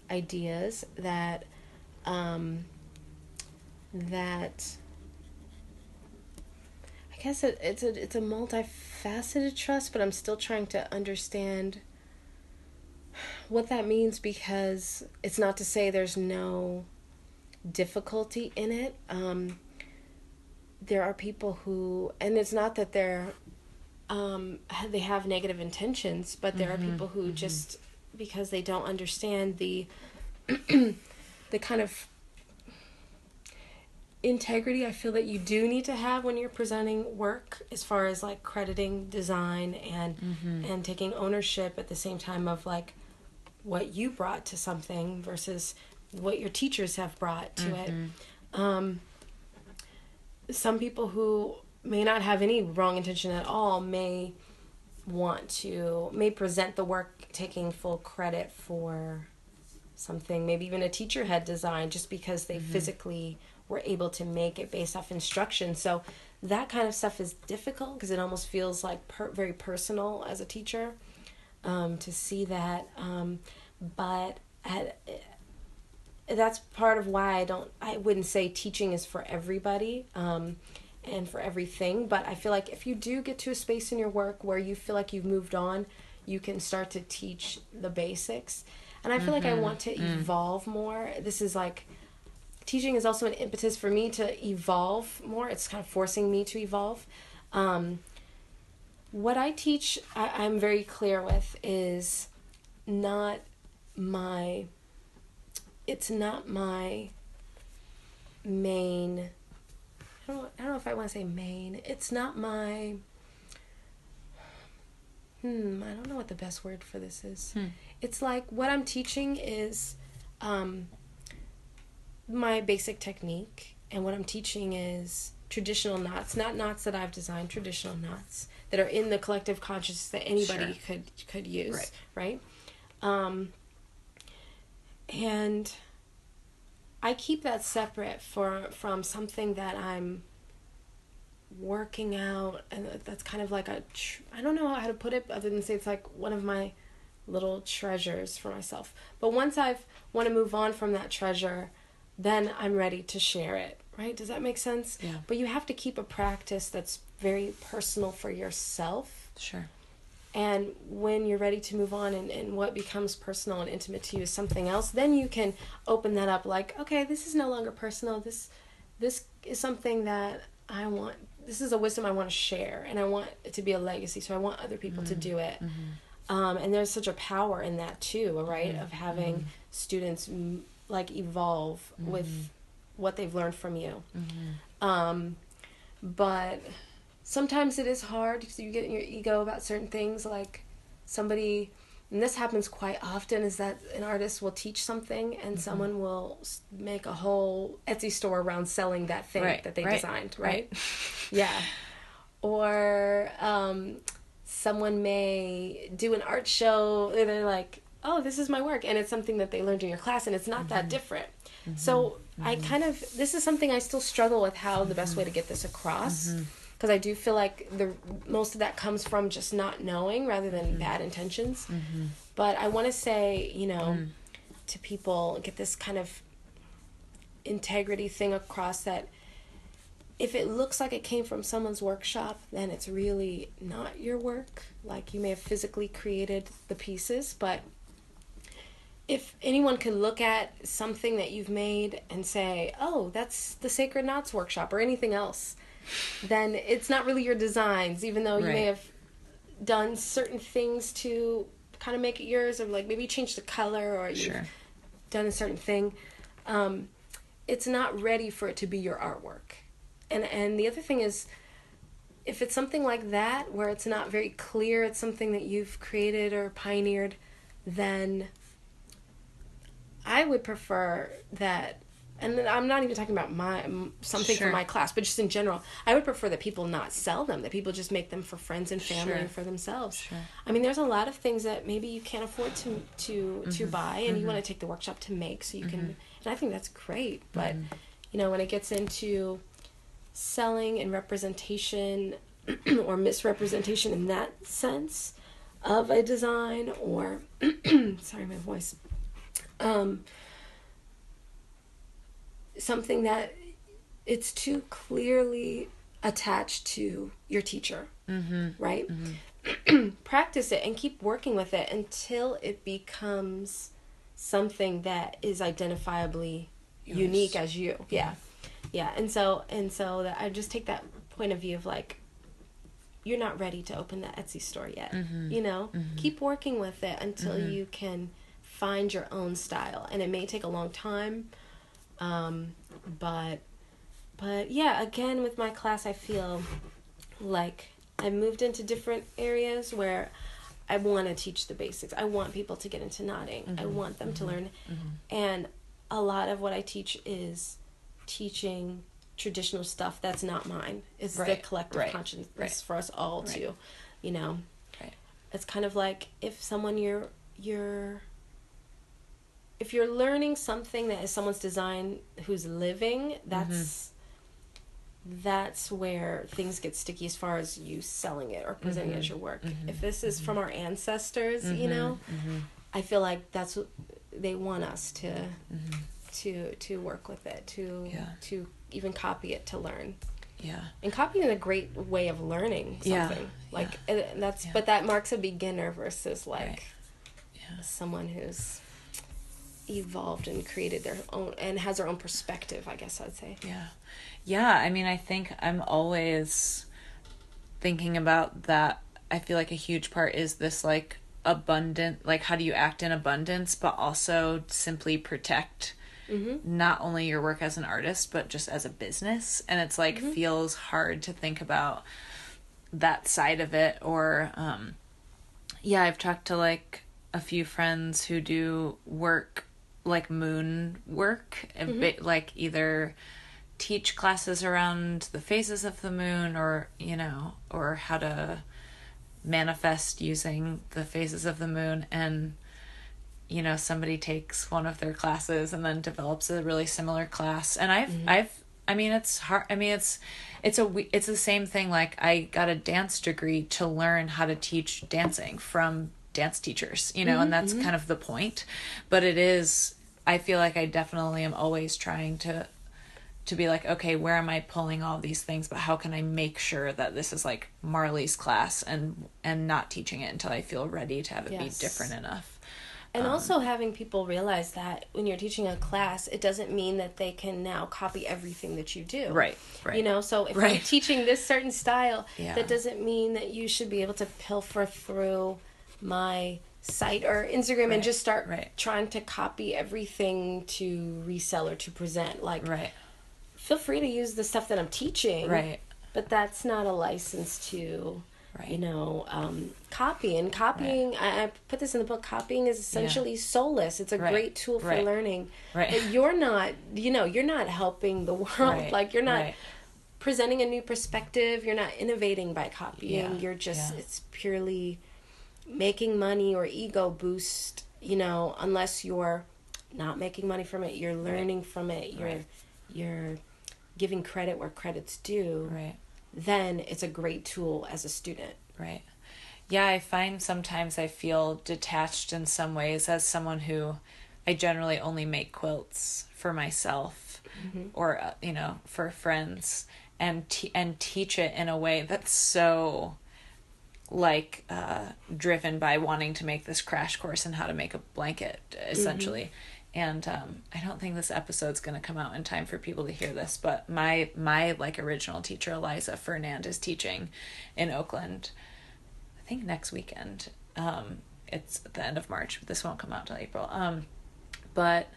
ideas that um, that I guess it, it's a it's a multifaceted trust, but I'm still trying to understand what that means because it's not to say there's no difficulty in it. Um, there are people who, and it's not that they're um, they have negative intentions, but there are people who just because they don't understand the the kind of integrity I feel that you do need to have when you're presenting work as far as like crediting design and mm-hmm. and taking ownership at the same time of like what you brought to something versus what your teachers have brought to it. Mm-hmm. Um, some people who may not have any wrong intention at all may want to may present the work taking full credit for something. Maybe even a teacher had designed just because they mm-hmm. physically were able to make it based off instruction. So that kind of stuff is difficult because it almost feels like per- very personal as a teacher um, to see that um, but at, that's part of why I don't I wouldn't say teaching is for everybody um, and for everything but I feel like if you do get to a space in your work where you feel like you've moved on you can start to teach the basics. And I feel like I want to evolve more. This is like teaching is also an impetus for me to evolve more it's kind of forcing me to evolve um, what I teach I, I'm very clear with is not my it's not my main I don't, I don't know if I want to say main. It's not my hmm, I don't know what the best word for this is. It's like what I'm teaching is um my basic technique and what I'm teaching is traditional knots, not knots that I've designed, traditional knots that are in the collective consciousness that anybody Sure. could could use, Right. right? Um and I keep that separate for from something that I'm working out, and that's kind of like a tr- I don't know how to put it other than say it's like one of my little treasures for myself. But once I've want to move on from that treasure, then I'm ready to share it. Right? Does that make sense? Yeah. But you have to keep a practice that's very personal for yourself. Sure. And when you're ready to move on and, and what becomes personal and intimate to you is something else, then you can open that up like, okay, this is no longer personal. This this is something that I want this is a wisdom I want to share and I want it to be a legacy. So I want other people to do it. Um, and there's such a power in that too, right? Of having students mm, like evolve with what they've learned from you. Um, but sometimes it is hard because you get in your ego about certain things like somebody and this happens quite often is that an artist will teach something and Mm-hmm. someone will make a whole Etsy store around selling that thing Right, that they right, designed, right? right. yeah. Or um, someone may do an art show and they're like, oh, this is my work. And it's something that they learned in your class and it's not Mm-hmm. that different. So I kind of, this is something I still struggle with how the best way to get this across. Mm-hmm. Because I do feel like the most of that comes from just not knowing rather than Mm-hmm. bad intentions. But I want to say, you know, Mm. to people, get this kind of integrity thing across that if it looks like it came from someone's workshop, then it's really not your work. Like you may have physically created the pieces, but if anyone could look at something that you've made and say, "Oh, that's the Sacred Knots workshop" or anything else, then it's not really your designs, even though you may have done certain things to kind of make it yours, or like maybe change the color, or you've done a certain thing. Um, it's not ready for it to be your artwork. And and the other thing is if it's something like that where it's not very clear it's something that you've created or pioneered, then I would prefer that and I'm not even talking about my something Sure. for my class, but just in general, I would prefer that people not sell them, that people just make them for friends and family Sure. and for themselves. Sure. I mean, there's a lot of things that maybe you can't afford to to to Mm-hmm. buy, and you want to take the workshop to make, so you can. And I think that's great. But Mm-hmm. you know, when it gets into selling and representation or misrepresentation in that sense of a design, or sorry, my voice. Um, something that it's too clearly attached to your teacher, Mm-hmm. right? Practice it and keep working with it until it becomes something that is identifiably Yours. unique as you. Yeah. Yeah. And so and so that I just take that point of view of like you're not ready to open that Etsy store yet. Mhm. You know? Mhm. Keep working with it until Mhm. you can find your own style. And it may take a long time. Um, but but yeah, again with my class I feel like I moved into different areas where I want to teach the basics. I want people to get into knotting. I Mhm. want them to learn. Mhm. And a lot of what I teach is teaching traditional stuff that's not mine. It's the collective right, consciousness right, for us all right. to, you know. Right. It's kind of like if someone you're you're if you're learning something that is someone's design who's living, that's that's where things get sticky as far as you selling it or presenting it as Mhm, your work. mhm, If this is from our ancestors, you know, Mhm. I feel like that's what they want us to to to work with it, to Yeah. to even copy it to learn. Yeah. And copying is a great way of learning Yeah, something. Like yeah, and- and that's yeah. but that marks a beginner versus like Right. Yeah. someone who's evolved and created their own and has their own perspective, I guess I'd say. Yeah. Yeah, I mean, I think I'm always thinking about that. I feel like a huge part is this like abundant, like how do you act in abundance, but also simply protect Mm-hmm. not only your work as an artist, but just as a business. And it's like Mm-hmm. feels hard to think about that side of it. Or, um, yeah, I've talked to like a few friends who do work like moon work, Mm-hmm. ba- like either teach classes around the phases of the moon or, you know, or how to manifest using the phases of the moon. And you know somebody takes one of their classes and then develops a really similar class. And i've mm-hmm. i've i mean it's hard i mean it's it's a it's the same thing. Like i got a dance degree to learn how to teach dancing from dance teachers you know and mm-hmm. that's mm-hmm. kind of the point. But it is i feel like i definitely am always trying to to be like okay where am i pulling all these things but how can i make sure that this is like marley's class and and not teaching it until i feel ready to have it Yes. be different enough And um, also having people realize that when you're teaching a class, it doesn't mean that they can now copy everything that you do. Right, right. You know, so if I'm Right. teaching this certain style, Yeah. that doesn't mean that you should be able to pilfer through my site or Instagram and just start right. trying to copy everything to resell or to present. Like, right feel free to use the stuff that I'm teaching. right But that's not a license to Right. You know, um, copy and copying. I, I put this in the book. Copying is essentially soulless. It's a Right. great tool for Right. learning. Right. But you're not. You know, you're not helping the world. Right. Like you're not Right. presenting a new perspective. You're not innovating by copying. Yeah. You're just. Yeah. It's purely making money or ego boost. You know, unless you're not making money from it, you're learning from it. You're Right. you're giving credit where credit's due. Right. Then it's a great tool as a student. Right. Yeah, I find sometimes I feel detached in some ways as someone who I generally only make quilts for myself or uh, you know, for friends and te- and teach it in a way that's so like uh driven by wanting to make this crash course in how to make a blanket essentially. And um I don't think this episode's going to come out in time for people to hear this, but my my like original teacher Eliza Fernand is teaching in Oakland I think next weekend. Um, it's at the end of March. This won't come out till April. Um, but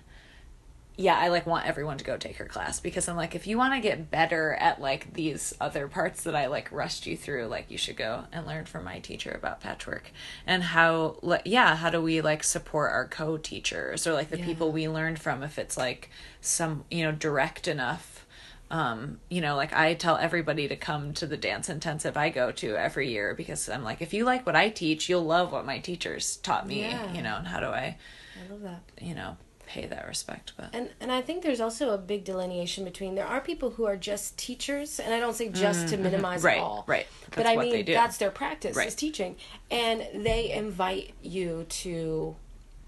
yeah, I like want everyone to go take her class because I'm like, if you want to get better at like these other parts that I like rushed you through, like you should go and learn from my teacher about patchwork and how, like, yeah, how do we like support our co-teachers or like the Yeah. people we learned from if it's like some you know direct enough um you know like i tell everybody to come to the dance intensive i go to every year because i'm like if you like what i teach you'll love what my teachers taught me Yeah. you know and how do i I love that. you know pay that respect but And and I think there's also a big delineation between there are people who are just teachers, and I don't say just to minimize Mm-hmm. right all, right but I what mean they do. that's their practice Right. is teaching, and they invite you to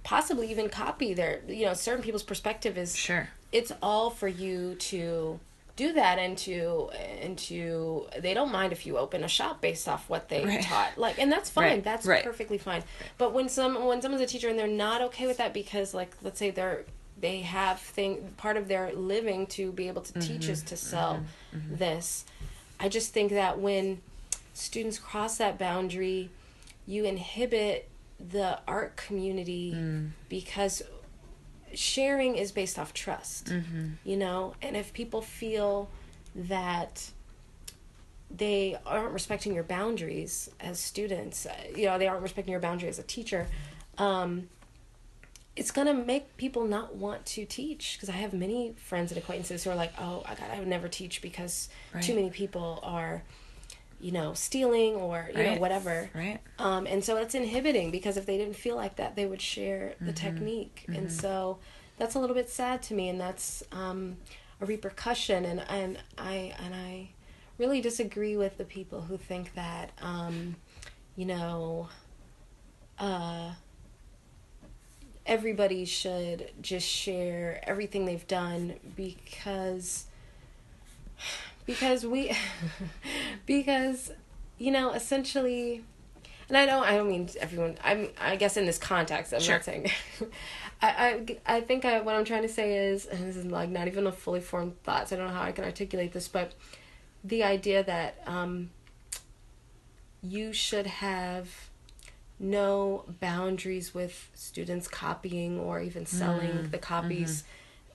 possibly even copy their you know certain people's perspective is sure it's all for you to do that into into they don't mind if you open a shop based off what they Right. taught. Like and that's fine. Right, that's right. perfectly fine. But when some when someone's a teacher and they're not okay with that because like let's say they're they have thing part of their living to be able to teach mm-hmm. is to sell mm-hmm. Mm-hmm. this i just think that when students cross that boundary you inhibit the art community mm. because sharing is based off trust you know? And if people feel that they aren't respecting your boundaries as students uh, you know they aren't respecting your boundary as a teacher um, it's gonna make people not want to teach. Because i have many friends and acquaintances who are like oh i got i would never teach because too many people are you know stealing or you know Right. whatever right um, and so it's inhibiting because if they didn't feel like that, they would share the technique. And so that's a little bit sad to me, and that's um, a repercussion. And, and I and I really disagree with the people who think that um, you know uh, everybody should just share everything they've done because because we because you know essentially and I don't I don't mean everyone I'm I guess in this context I'm Sure. not saying I, I I think I, what I'm trying to say is and this is like not even a fully formed thought so I don't know how I can articulate this but the idea that um you should have no boundaries with students copying or even selling Mm, the copies mm-hmm.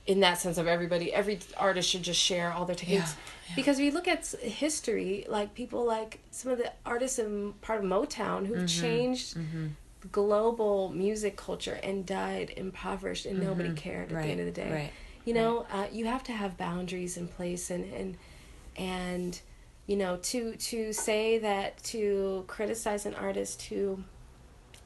In that sense of everybody every artist should just share all their techniques yeah. because we look at history like people like some of the artists in part of motown who've Mm-hmm. changed global music culture and died impoverished and nobody cared at Mm-hmm. Right, the end of the day right, you know uh, you have to have boundaries in place and and and you know to to say that to criticize an artist who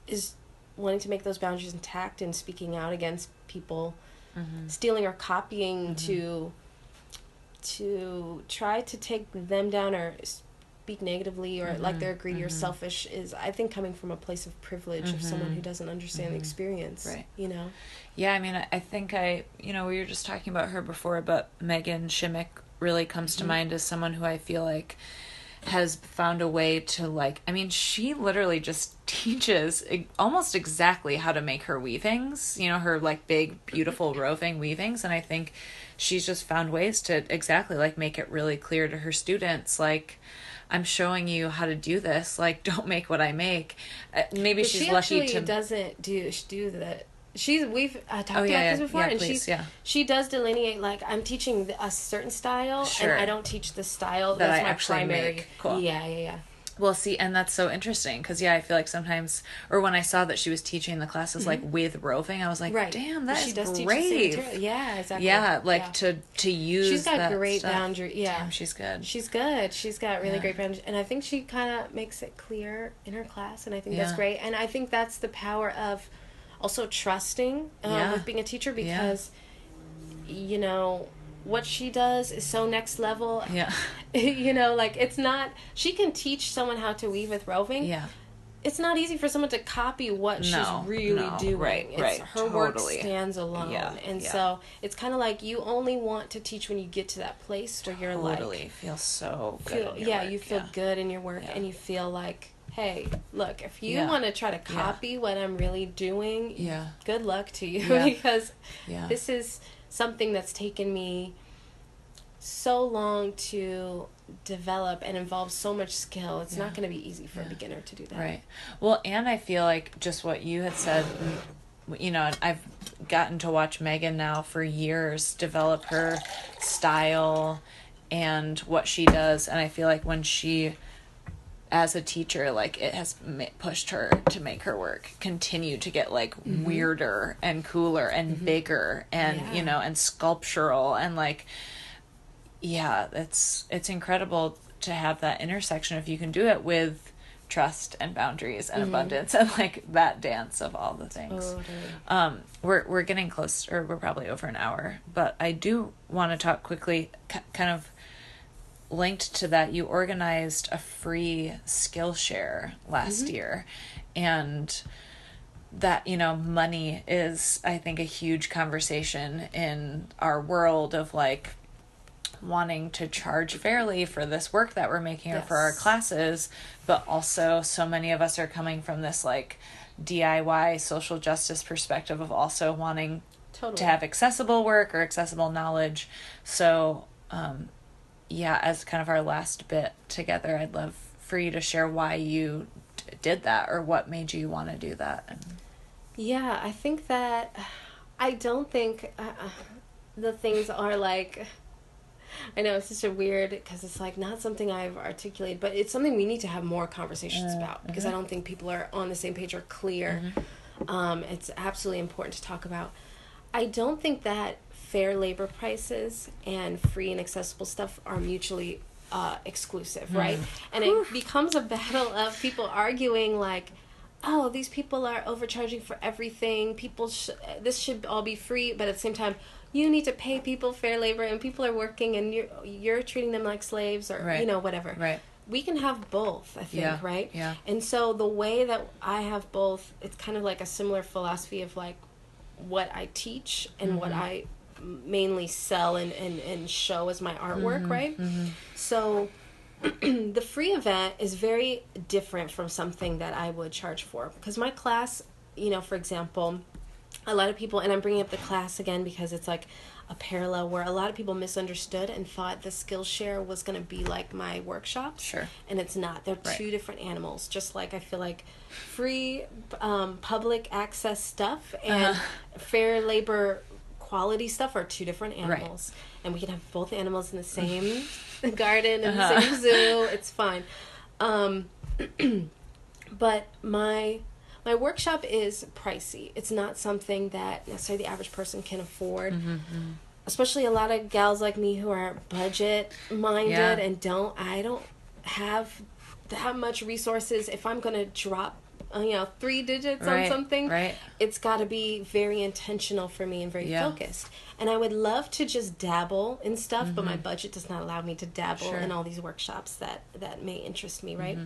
is wanting to make those boundaries intact and speaking out against people Mm-hmm. stealing or copying mm-hmm. to to try to take them down or speak negatively or mm-hmm. like they're greedy or mm-hmm. selfish is I think coming from a place of privilege of someone who doesn't understand the experience. Right. You know. Yeah, I mean, I- I think I, you know, we were just talking about her before, but Meghan Shimek really comes to mind as someone who I feel like has found a way to like. I mean, she literally just teaches almost exactly how to make her weavings. You know, her like big, beautiful roving weavings, and I think she's just found ways to exactly like make it really clear to her students, like. I'm showing you how to do this. Like, don't make what I make. Uh, maybe But she's she lucky to. doesn't do do that. She's we've uh, talked Oh, yeah, about yeah. this before, Yeah, and please, she's yeah. she does delineate like I'm teaching a certain style, Sure. and I don't teach the style That that's I my actually primary. make. Cool. Yeah, yeah, yeah. Well, see, and that's so interesting because yeah, I feel like sometimes, or when I saw that she was teaching the classes like with roving, I was like, Mm-hmm. Right. damn, that she is brave. Yeah, exactly. Yeah, like Yeah. to to use. She's got great stuff. boundary. Yeah, Damn, she's good. She's good. She's got really Yeah. great boundaries, and I think she kind of makes it clear in her class, and I think that's great. And I think that's the power of also trusting um, Yeah. with being a teacher Yeah. because you know what she does is so next level. yeah, you know, like it's not. She can teach someone how to weave with roving. yeah, It's not easy for someone to copy what No, she's really no, doing. right, it's, right, Her work stands alone, Yeah, and yeah. so it's kind of like you only want to teach when you get to that place where you're like totally feel so good. feel, yeah work, you feel yeah. good in your work Yeah. and you feel like hey look if you Yeah. want to try to copy what i'm really doing Yeah, good luck to you Yeah. because yeah, this is something that's taken me so long to develop and involves so much skill it's not going to be easy for a beginner to do that Right. Well, and I feel like just what you had said, you know, I've gotten to watch Meghan now for years develop her style and what she does. And I feel like when she, as a teacher, like it has ma- pushed her to make her work continue to get like mm-hmm. weirder and cooler and mm-hmm. bigger and, Yeah. you know, and sculptural and like, yeah, it's it's incredible to have that intersection if you can do it with trust and boundaries and mm-hmm. abundance and like that dance of all the things. Totally. Um, we're we're getting close, or we're probably over an hour, but I do want to talk quickly, k- kind of linked to that. You organized a free Skillshare last year, and that you know money is i think a huge conversation in our world of like wanting to charge fairly for this work that we're making or for our classes but also so many of us are coming from this like diy social justice perspective of also wanting totally. to have accessible work or accessible knowledge. So um yeah as kind of our last bit together i'd love for you to share why you d- did that or what made you want to do that and Yeah, I think that I don't think uh, uh, the things are like. I know it's such a weird because it's like not something I've articulated, but it's something we need to have more conversations about because I don't think people are on the same page or clear. Um, it's absolutely important to talk about. I don't think that fair labor prices and free and accessible stuff are mutually uh, exclusive, right? And it becomes a battle of people arguing like, "Oh, these people are overcharging for everything. People, sh- this should all be free," but at the same time, you need to pay people fair labor, and people are working, and you're you're treating them like slaves, or Right. you know whatever. right We can have both, I think, Yeah, right? yeah. And so the way that I have both, it's kind of like a similar philosophy of like what I teach and what Mm-hmm. I mainly sell and, and, and show as my artwork, Mm-hmm, right? So the free event is very different from something that I would charge for because my class, you know, for example, a lot of people, and I'm bringing up the class again because it's like a parallel where a lot of people misunderstood and thought the Skillshare was going to be like my workshops. Sure. And it's not. They're Right. two different animals. Just like I feel like free um, public access stuff and Uh-huh. fair labor quality stuff are two different Right. animals. And we can have both animals in the same garden and Uh-huh. the same zoo. It's fine. Um, but my my workshop is pricey. It's not something that necessarily the average person can afford. Mm-hmm, Especially a lot of gals like me who are budget minded Yeah. and don't I don't have that much resources if I'm going to drop you know 3 digits Right, on something. right. It's got to be very intentional for me and very Yeah. focused. And I would love to just dabble in stuff, but my budget does not allow me to dabble Mm-hmm. Sure. Mm-hmm. in all these workshops that that may interest me, right?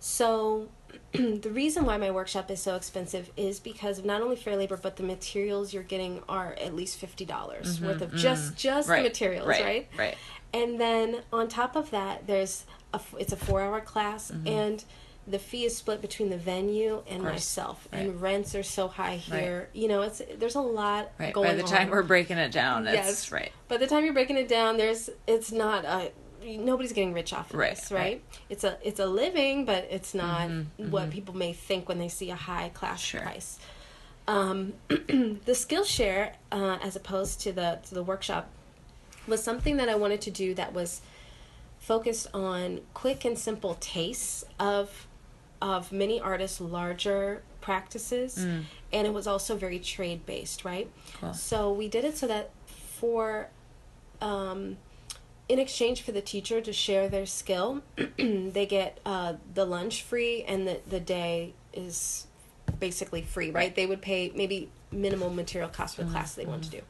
So the reason why my workshop is so expensive is because of not only fair labor but the materials you're getting are at least fifty dollars worth of just just Mm-hmm. Right, the materials, right, right? right. And then on top of that, there's a it's a four hour class Mm-hmm. and the fee is split between the venue and myself right. and rents are so high here you know it's there's a lot Right. By the time on. we're breaking it down, Yes. right. By the time you're breaking it down, there's it's not a nobody's getting rich off of Right, this, right. right? It's a it's a living, but it's not Mm-hmm, what people may think when they see a high class Sure. price. Um, the Skillshare, uh, as opposed to the to the workshop, was something that I wanted to do that was focused on quick and simple tastes of of many artists' larger practices, Mm. and it was also very trade based, right? Cool. So we did it so that for um, in exchange for the teacher to share their skill, they get uh, the lunch free and the, the day is basically free, right? They would pay maybe minimal material cost for the class they want to do.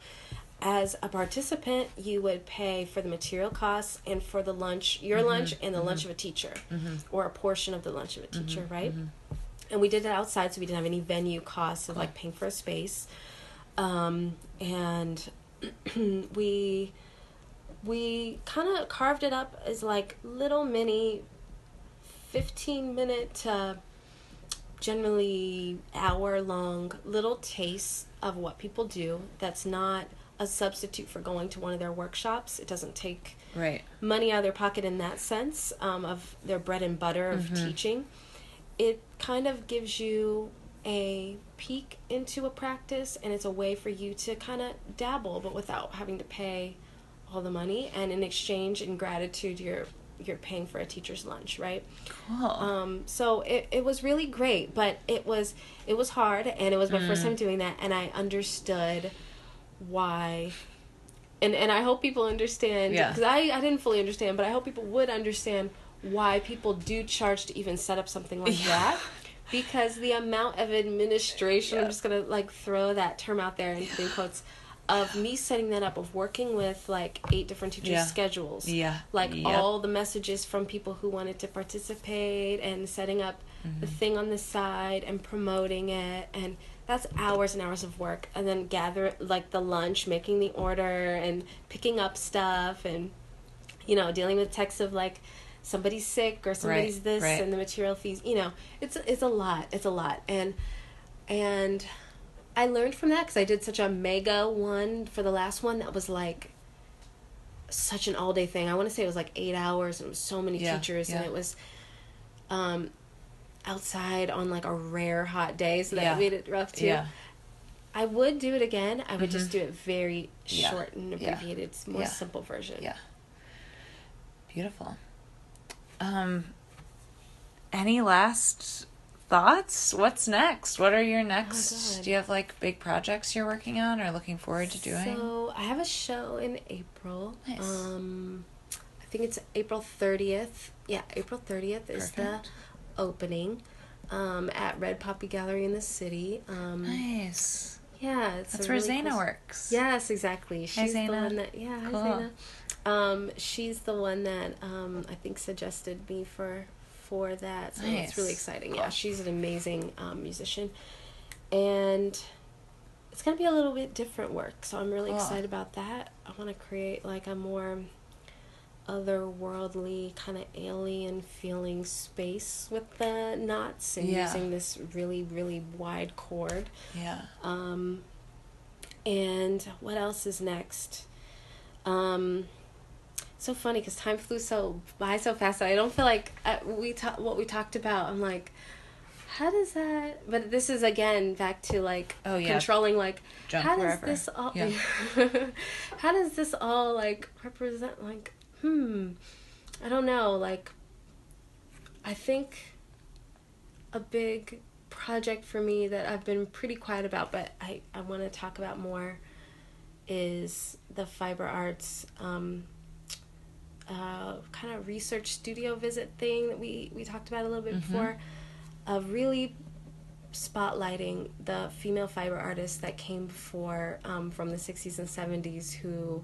As a participant, you would pay for the material costs and for the lunch, your mm-hmm. lunch, and the lunch mm-hmm. of a teacher, mm-hmm. or a portion of the lunch of a teacher, right? And we did it outside, so we didn't have any venue costs of like paying for a space. Um, and we we kind of carved it up as like little mini 15 minute to generally hour long little tastes of what people do that's not a substitute for going to one of their workshops it doesn't take Right. money out of their pocket in that sense um, of their bread and butter of teaching it kind of gives you a peek into a practice and it's a way for you to kind of dabble but without having to pay all the money and in exchange in gratitude you're you're paying for a teacher's lunch right Cool. um, so it, it was really great but it was it was hard and it was my Mm. first time doing that and i understood why and and i hope people understand Yeah. because I, I didn't fully understand but i hope people would understand why people do charge to even set up something like Yeah. that because the amount of administration i'm just gonna like throw that term out there in quotes of me setting that up of working with like eight different teachers Yeah. schedules yeah. like Yep. all the messages from people who wanted to participate and setting up the Mm-hmm. thing on the side and promoting it and that's hours and hours of work and then gather like the lunch making the order and picking up stuff and you know dealing with texts of like somebody's sick or somebody's Right, this right. and the material fees you know it's it's a lot it's a lot and and I learned from that because I did such a mega one for the last one that was like such an all day thing. I want to say it was like eight hours and it was so many Yeah, teachers and it was um outside on like a rare hot day so that Yeah. made it rough too. Yeah. I would do it again. I would just do it very Mm-hmm. Yeah, short and abbreviated. It's more yeah, simple version. Yeah. Beautiful. Um any last thoughts? What's next? What are your next? Oh, do you have like big projects you're working on or looking forward to doing? So I have a show in April. Nice. Um, I think it's April thirtieth. Yeah, April thirtieth is the. Opening um, at Red Poppy Gallery in the city. Um, nice. Yeah, it's That's where really Zaina cool- works. Yes, exactly. She's the one that yeah, hi Cool. Um, she's the one that um, I think suggested me for for that. So it's really exciting. Cool. Yeah, she's an amazing um, musician, and it's gonna be a little bit different work. So I'm really Cool. excited about that. I want to create like a more otherworldly kind of alien feeling space with the knots and Yeah. using this really really wide cord Yeah. um, and what else is next? Um, so funny because time flew so by so fast. that I don't feel like uh, we ta- what we talked about. I'm like, how does that? But this is again back to like Oh, yeah. controlling. Like, Jump how does this all? Yeah. how does this all like represent? Like, hmm, I don't know. Like, I think a big project for me that I've been pretty quiet about, but I, I want to talk about more is the fiber arts um, uh, kind of research studio visit thing that we, we talked about a little bit Mhm. before of really spotlighting the female fiber artists that came before um, from the 60s and 70s who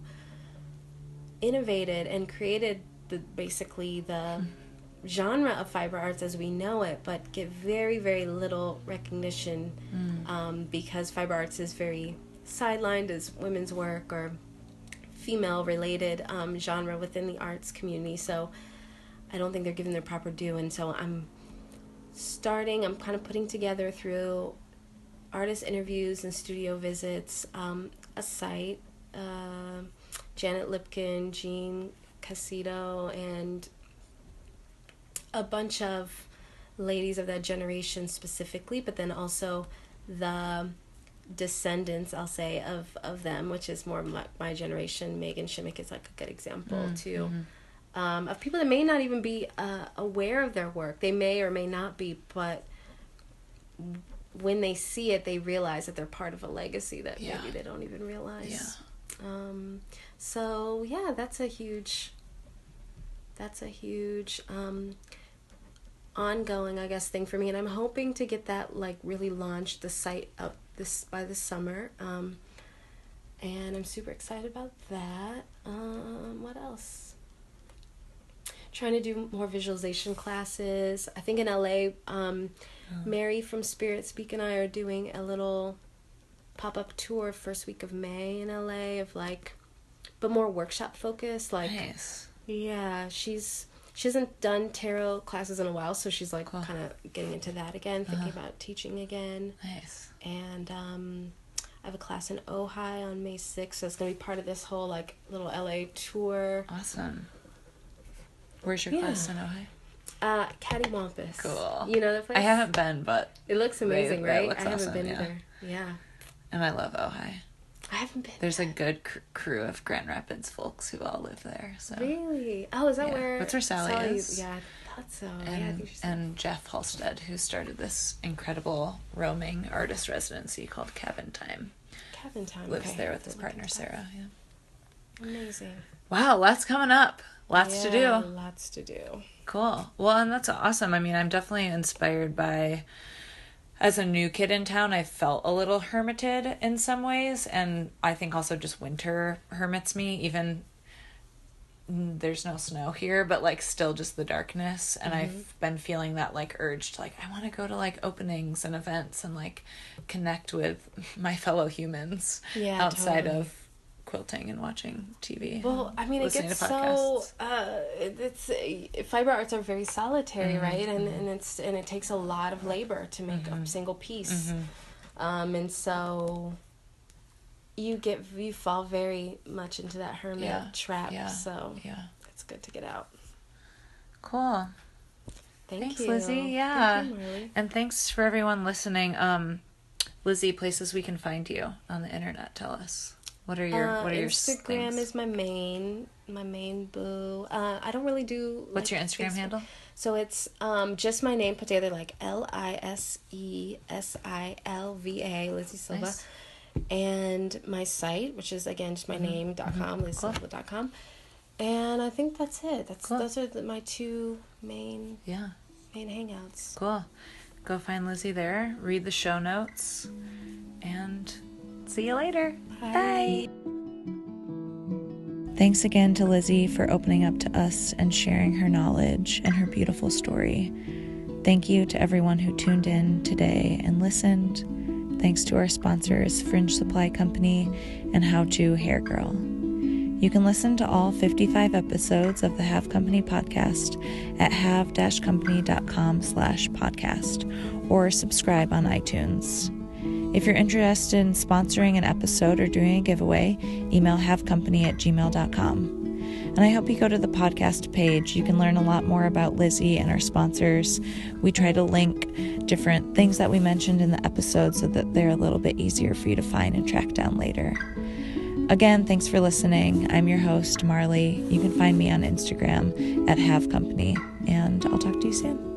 innovated and created the basically the genre of fiber arts as we know it, but get very, very little recognition um, because fiber arts is very sidelined as women's work or female related um, genre within the arts community. So I don't think they're given their proper due. And so I'm starting, I'm kind of putting together through artist interviews and studio visits um, a site. Uh, Janet Lipkin, Jean Cacicedo, and a bunch of ladies of that generation specifically, but then also the descendants, I'll say, of, of them, which is more my, my generation. Meghan Shimek is like a good example Mm, too. um, of people that may not even be uh, aware of their work. They may or may not be, but when they see it, they realize that they're part of a legacy that Yeah. maybe they don't even realize. Yeah. Um, so yeah, that's a huge. That's a huge um, ongoing, I guess, thing for me, and I'm hoping to get that like really launched the site up this by the summer. Um, and I'm super excited about that. Um, what else? Trying to do more visualization classes. I think in LA, um, Mary from Spirit Speak and I are doing a little pop up tour first week of May in LA of like, but more workshop focused. Like, Nice. yeah, she's she hasn't done tarot classes in a while, so she's like Cool. kind of getting into that again, thinking Uh-huh. about teaching again Nice. and um, I have a class in Ojai on May 6th, so it's gonna be part of this whole like little LA tour. Awesome. Where's your Yeah. class in Ojai? Uh, Cattywampus. Cool. You know the place? I haven't been, but It looks amazing, That right? looks I haven't awesome, been yeah. either. Yeah, and I love Ojai. I haven't been. There's a good cr- crew of Grand Rapids folks who all live there. So really. Oh, is that Yeah. where? That's where Sally is. Yeah, I thought so. yeah, I and think and Jeff Halstead, who started this incredible roaming artist residency called Cabin Time, Cabin time. lives okay. there with his partner. Sarah. Yeah. Amazing. Wow, lots coming up. Lots to do. Lots to do. Cool. Well, and that's awesome. I mean, I'm definitely inspired by. As a new kid in town, I felt a little hermited in some ways, and I think also just winter hermits me. Even mm, there's no snow here, but like still just the darkness, and Mm-hmm. I've been feeling that like urge to like I want to go to like openings and events and like connect with my fellow humans Yeah, outside totally. of quilting and watching TV. Well, I mean, it gets so. Uh, it's uh, fiber arts are very solitary, Mm-hmm, right? And and it's and it takes a lot of labor to make Mm-hmm. a single piece, um, and so you get you fall very much into that hermit Yeah, trap. yeah, So yeah. it's good to get out. Cool. Thank Thanks, you, Lise. Thank Yeah. you, And thanks for everyone listening. Um, Lise, places we can find you on the internet. Tell us what are your Uh, what are your Instagram is my main my main boo. Uh, I don't really do. What's like, your Instagram handle? So it's um just my name put together like L I S E S I L V A Lise Silva, Nice. and my site which is again just my name dot com LiseSilva dot com, and I think that's it. That's Cool. those are the, my two main Yeah, main hangouts. cool. Go find Lise there. Read the show notes, and see you later. Bye. Thanks again to Lise for opening up to us and sharing her knowledge and her beautiful story. Thank you to everyone who tuned in today and listened. Thanks to our sponsors, Fringe Supply Company and How To Hair Girl. You can listen to all 55 episodes of the Have Company podcast at have-company.com slash podcast or subscribe on iTunes. If you're interested in sponsoring an episode or doing a giveaway, email havecompany at gmail.com. And I hope you go to the podcast page. You can learn a lot more about Lise and our sponsors. We try to link different things that we mentioned in the episode so that they're a little bit easier for you to find and track down later. Again, thanks for listening. I'm your host, Marley. You can find me on Instagram at Have Company, and I'll talk to you soon.